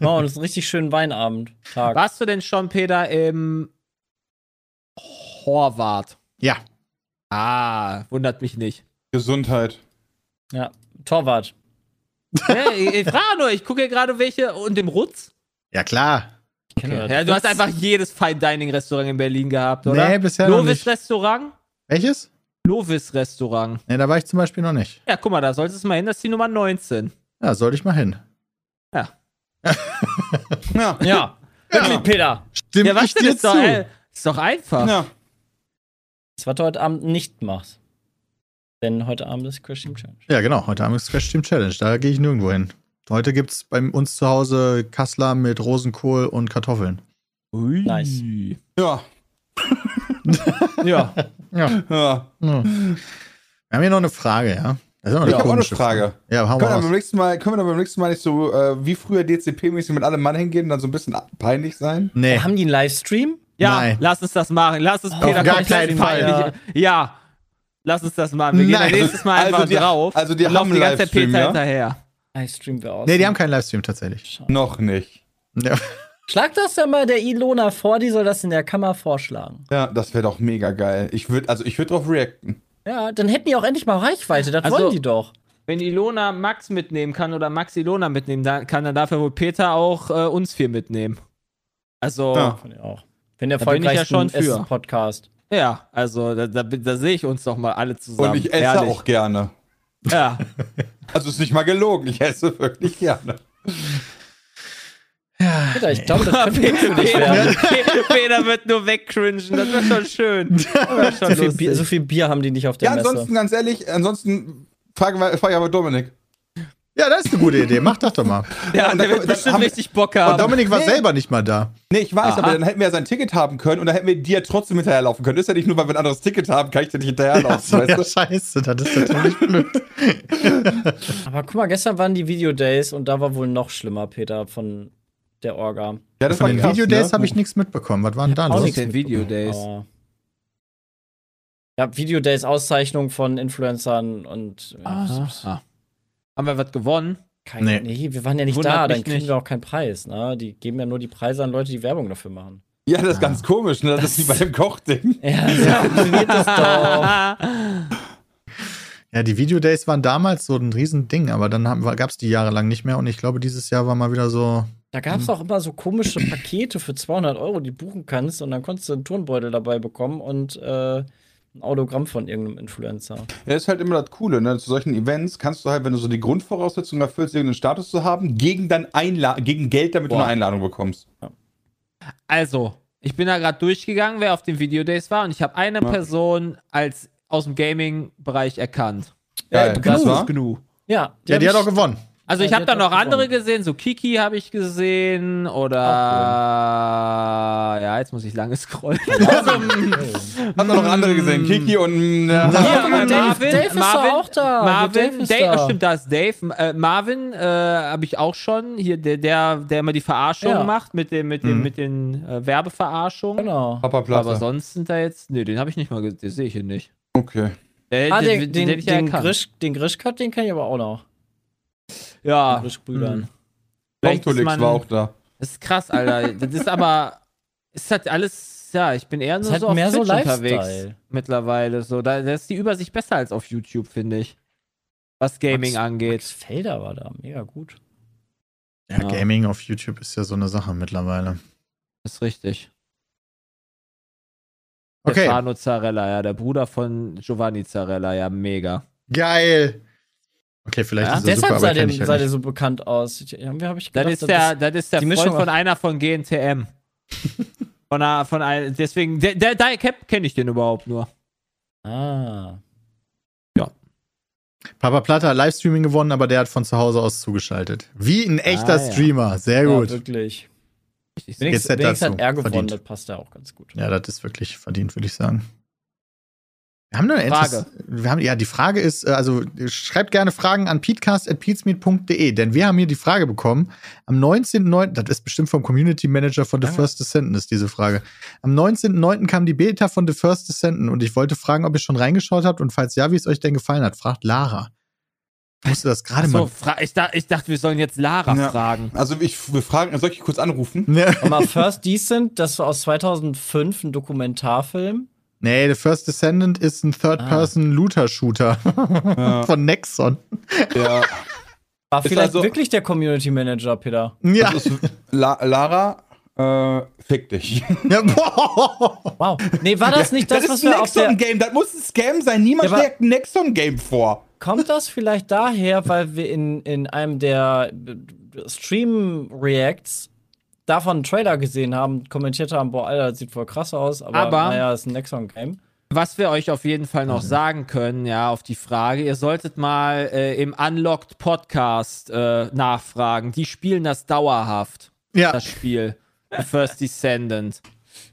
Oh, und das ist ein richtig schönen Weinabend. Tag. Warst du denn schon, Peter, im Horvath? Ja. Ah, wundert mich nicht. Gesundheit. Ja, Torwart. ja, ich, ich frage nur, ich gucke hier gerade welche und im Rutz. Ja, klar. Ich kenne das. Ja, du hast einfach jedes Fine Dining Restaurant in Berlin gehabt, oder? Nee, bisher noch Lovis nicht. Restaurant? Welches? Lovis Restaurant. Nee, da war ich zum Beispiel noch nicht. Ja, guck mal, da solltest du mal hin, das ist die Nummer 19. Ja, sollte ich mal hin. Ja. Ja, wirklich, Peter. Stimm ja, was ich denn? dir Ist doch, zu? ey, ist doch einfach. ja. Das, was du heute Abend nicht machst. Denn heute Abend ist Crash Team Challenge. Ja, genau. Heute Abend ist Crash Team Challenge. Da gehe ich nirgendwo hin. Heute gibt es bei uns zu Hause Kassler mit Rosenkohl und Kartoffeln. Ui. Nice. Ja. Ja. Ja. ja. Wir haben hier noch eine Frage, ja? Das ist immer Ich habe auch eine Frage. Ja, hau Können wir, beim nächsten Mal, können wir beim nächsten Mal nicht so äh, wie früher DCP-mäßig mit allem Mann hingehen und dann so ein bisschen peinlich sein? Nee. Haben die einen Livestream? Ja, Nein. lass uns das machen. Lass uns Peter gar keinen Fall. peinlich- Ja. Lass uns das machen. Wir gehen Nein. dann nächstes Mal einfach Also die- drauf. also die haben laufen die ganze Zeit Peter ja? hinterher. Livestream wäre aus. Nee, die haben keinen Livestream tatsächlich. Noch nicht. Ja. Schlag das ja mal der Ilona vor, die soll das in der Kammer vorschlagen. Ja, das wäre doch mega geil. Ich würde, also ich würde drauf reacten. Ja, dann hätten die auch endlich mal Reichweite, das Also- wollen die doch. Wenn Ilona Max mitnehmen kann oder Max Ilona mitnehmen dann kann, dann darf er wohl Peter auch äh, uns vier mitnehmen. Also, Ja. ja, ich auch. Den bin ich ja schon für. Essen-Podcast. also da, da, da sehe ich uns doch mal alle zusammen. Und ich esse Ehrlich. auch gerne. Ja. Also ist nicht mal gelogen, ich esse wirklich gerne. Peter, ich glaube, das könnte gut für dich Peter, werden. Peter wird nur wegcringen, das wäre schon schön. Wär schon So viel. Bier, so viel Bier haben die nicht auf der Ja, Messe. ansonsten, ganz ehrlich, ansonsten frage ich aber Dominik. ja, das ist eine gute Idee. Mach das doch mal. ja, und der dann- wird dann bestimmt haben- richtig Bock Und haben. Dominik war Nee. selber nicht mal da. Nee, ich weiß, Aha. aber dann hätten wir ja sein Ticket haben können und dann hätten wir dir trotzdem hinterherlaufen können. Ist ja nicht nur, weil wir ein anderes Ticket haben, kann ich dir nicht hinterherlaufen, ja, weißt du? scheiße, das ist natürlich blöd. Aber guck mal, gestern waren die Video-Days und da war wohl noch schlimmer, Peter, von der Orga. Ja, das Von den krass, Videodays ne? habe ich nichts mitbekommen. Was war denn da los? nichts mit Video-Days. Aber ja, Video-Days, Auszeichnung von Influencern und ja, Aha. Haben wir was gewonnen? kein, Nee. nee. wir waren ja nicht Wundert da, dann kriegen nicht. wir auch keinen Preis. Ne? Die geben ja nur die Preise an Leute, die Werbung dafür machen. Ja, das ist ganz komisch, ne? Das, ist wie bei dem Kochding. Ja, so funktioniert das doch. Ja, die Videodays waren damals so ein Riesending, aber dann gab es die jahrelang nicht mehr und ich glaube, dieses Jahr war mal wieder so. Da gab es auch immer so komische Pakete für 200 Euro, die du buchen kannst und dann konntest du einen Turnbeutel dabei bekommen und äh, ein Autogramm von irgendeinem Influencer. Ja, ist halt immer das Coole, ne? Zu solchen Events kannst du halt, wenn du so die Grundvoraussetzungen erfüllst, irgendeinen Status zu haben, gegen dann Einla gegen Geld, damit du Boah. eine Einladung bekommst. Also, ich bin da gerade durchgegangen, wer auf den Videodays war und ich habe eine Ja. Person als aus dem Gaming-Bereich erkannt. Geil. Das Was war? ist GNU. Ja, Ja, die hat auch gewonnen. Also Ja, ich habe da noch andere gesehen, so Kiki habe ich gesehen oder ja, jetzt muss ich lange scrollen. Also, Hat noch andere gesehen, Kiki und äh, Ja, äh, Dave- Marvin, Dave ist Marvin, doch auch da. Marvin, Dave Dave, da. oh, stimmt, da ist Dave. Äh, Marvin äh, habe ich auch schon. Hier, der, der, der immer die Verarschung Ja. macht mit, dem, mit, dem, Mhm. mit den äh, Werbeverarschungen. Genau. Papa Aber Platte. sonst sind da jetzt. Nee, den habe ich nicht mal gesehen. Den sehe ich hier nicht. Okay. Der, Ah, den, den, den, den, ja den. Grisch, den Grischcut, den kann ich aber auch noch. Ja. Grischbrüdern. Mhm. War auch da. Das ist krass, Alter. Das ist aber. Ist halt alles. Ja, ich bin eher Das nur ist so auf mehr so Twitch unterwegs Lifestyle. mittlerweile. So, da, da ist die Übersicht besser als auf YouTube, finde ich. Was Gaming Max- angeht. Max Felder war da, mega gut. Ja, Ja. Gaming auf YouTube ist ja so eine Sache mittlerweile. ist richtig. Okay, Fano Zarella, ja, der Bruder von Giovanni Zarella, ja, mega. geil. Okay, vielleicht Ja, ist er super, Deshalb aber sah der, ich halt sah der so bekannt aus. Ich- Irgendwie habe ich Das gedacht, ist der, das ist der Freund Mischung von einer von GNTM. Von einer, von einer, deswegen, der, der, der Cap kenne ich den überhaupt nur. Ah. Papa Platte hat Livestreaming gewonnen, aber der hat von zu Hause aus zugeschaltet. Wie ein echter Ah, ja. Streamer. Sehr Ja, gut. wirklich. Richtig Wenigstens, Jetzt wenigstens dazu. hat er gewonnen, Verdient. das passt ja auch ganz gut. Ja, das ist wirklich verdient, würde ich sagen. Wir haben eine Frage. Wir haben, ja, die Frage ist, äh, also schreibt gerne Fragen an peatcast.peatsmeet.de, denn wir haben hier die Frage bekommen, am 19.09., das ist bestimmt vom Community Manager von The First Descendant, ist diese Frage. Am 19.09. kam die Beta von The First Descendant und ich wollte fragen, ob ihr schon reingeschaut habt und falls ja, wie es euch denn gefallen hat. Fragt Lara. Ich musste das gerade So, mal. ich, da, ich dachte, wir sollen jetzt Lara Ja. fragen. Also ich wir fragen, soll ich kurz anrufen? Ja. Und mal First Decent, das war aus 2005, ein Dokumentarfilm. Nee, The First Descendant ist ein Third-Person-Looter-Shooter von Nexon. Ja. War Ist vielleicht also- wirklich der Community Manager, Peter. Ja. Das ist La Lara, äh, fick dich. ja boah. Wow. Nee, war das nicht das, das was ist ein wir auf der. Nexon-Game, das muss ein Scam sein. Niemand Ja, schlägt ein Nexon-Game vor. Kommt das vielleicht daher, weil wir in, in einem der Stream-Reacts davon einen Trailer gesehen haben, kommentiert haben, boah, Alter, das sieht voll krass aus, aber, Aber- naja, ist ein Nexon-Game. Was wir euch auf jeden Fall noch sagen können, ja, auf die Frage, ihr solltet mal äh, im Unlocked Podcast äh, nachfragen. Die spielen das dauerhaft, Ja, das Spiel. The First Descendant.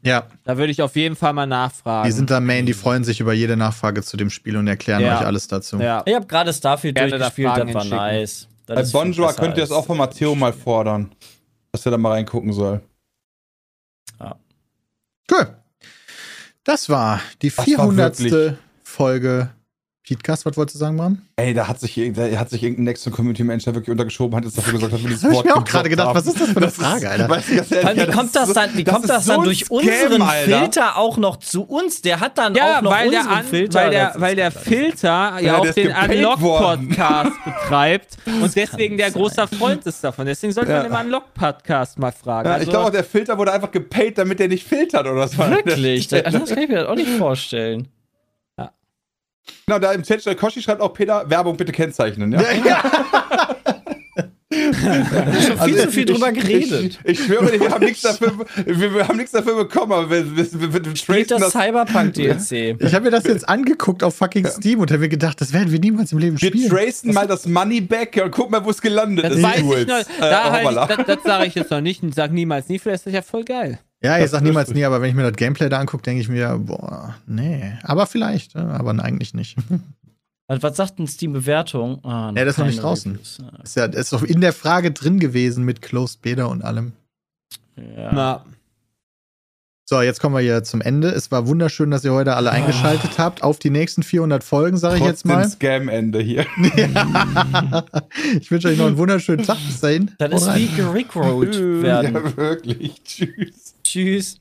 ja. Da würde ich auf jeden Fall mal nachfragen. Die sind da Main, die freuen sich über jede Nachfrage zu dem Spiel und erklären Ja. euch alles dazu. ja. Ich habe gerade Starfield Gerne da durchgespielt, Fragen das war nice. Das Bei Bonjour könnt ihr das als- auch von Matteo mal fordern. Dass er da mal reingucken soll. Cool. Das war die war 400. wirklich- Folge Podcast. Was wolltest du sagen, Bram? Ey, da hat sich, da hat sich irgendein Nexon Community Manager wirklich untergeschoben, hat jetzt dafür gesorgt, dass wir dieses ich Wort mir auch gerade gedacht, haben. was ist das für eine Frage, Alter? Weißt du, ganz ehrlich, wie kommt das ist so- dann, wie kommt ist das so dann durch Scam, unseren Alter. Filter auch noch zu uns? Der hat dann Ja, auch noch weil der, unseren an, Filter. weil der, Das ist- weil der Filter ja, Ja, auch der ist den. Unlock-Podcast betreibt und deswegen der großer Freund ist davon. Deswegen sollte Ja. man im Unlock-Podcast mal fragen. Ja, Also, ich glaube, auch, der Filter wurde einfach gepaid, damit der nicht filtert oder so. Wirklich? Das, das kann ich mir auch nicht vorstellen. Genau, da im Chat steht, Koshi schreibt auch, Peter, Werbung bitte kennzeichnen. Ja? Schon viel zu viel drüber geredet. Ich, ich schwöre dir, wir haben nichts dafür, wir, wir haben nichts dafür bekommen, aber wir, wir, wir, wir das das, Cyberpunk-DLC. Ich habe mir das jetzt angeguckt auf fucking Steam und habe mir gedacht, das werden wir niemals im Leben wir spielen. tracen mal das Money back und guck mal, wo es gelandet das ist. weiß ich noch. Äh, Da halt, hoppala. das, das sage ich jetzt noch nicht und sag niemals nie. Vielleicht ist das ja voll geil. Ja, ich sag niemals nie, aber wenn ich mir das Gameplay da angucke, denke ich mir, boah, nee. Aber vielleicht, äh, aber eigentlich nicht. Was, was sagt denn Steam-Bewertung? Ah, Ja, das ist noch nicht draußen. Reviews. Ist ja ist doch in der Frage drin gewesen mit Closed Beta und allem. Ja. Na, So, jetzt kommen wir hier zum Ende. Es war wunderschön, dass ihr heute alle eingeschaltet habt. Auf die nächsten 400 Folgen, sage ich jetzt mal. Scam-Ende hier. ich wünsche euch noch einen wunderschönen Tag. Bis dahin. Das ist wie gerickrollt werden. Ja, wirklich. Tschüss. Tschüss.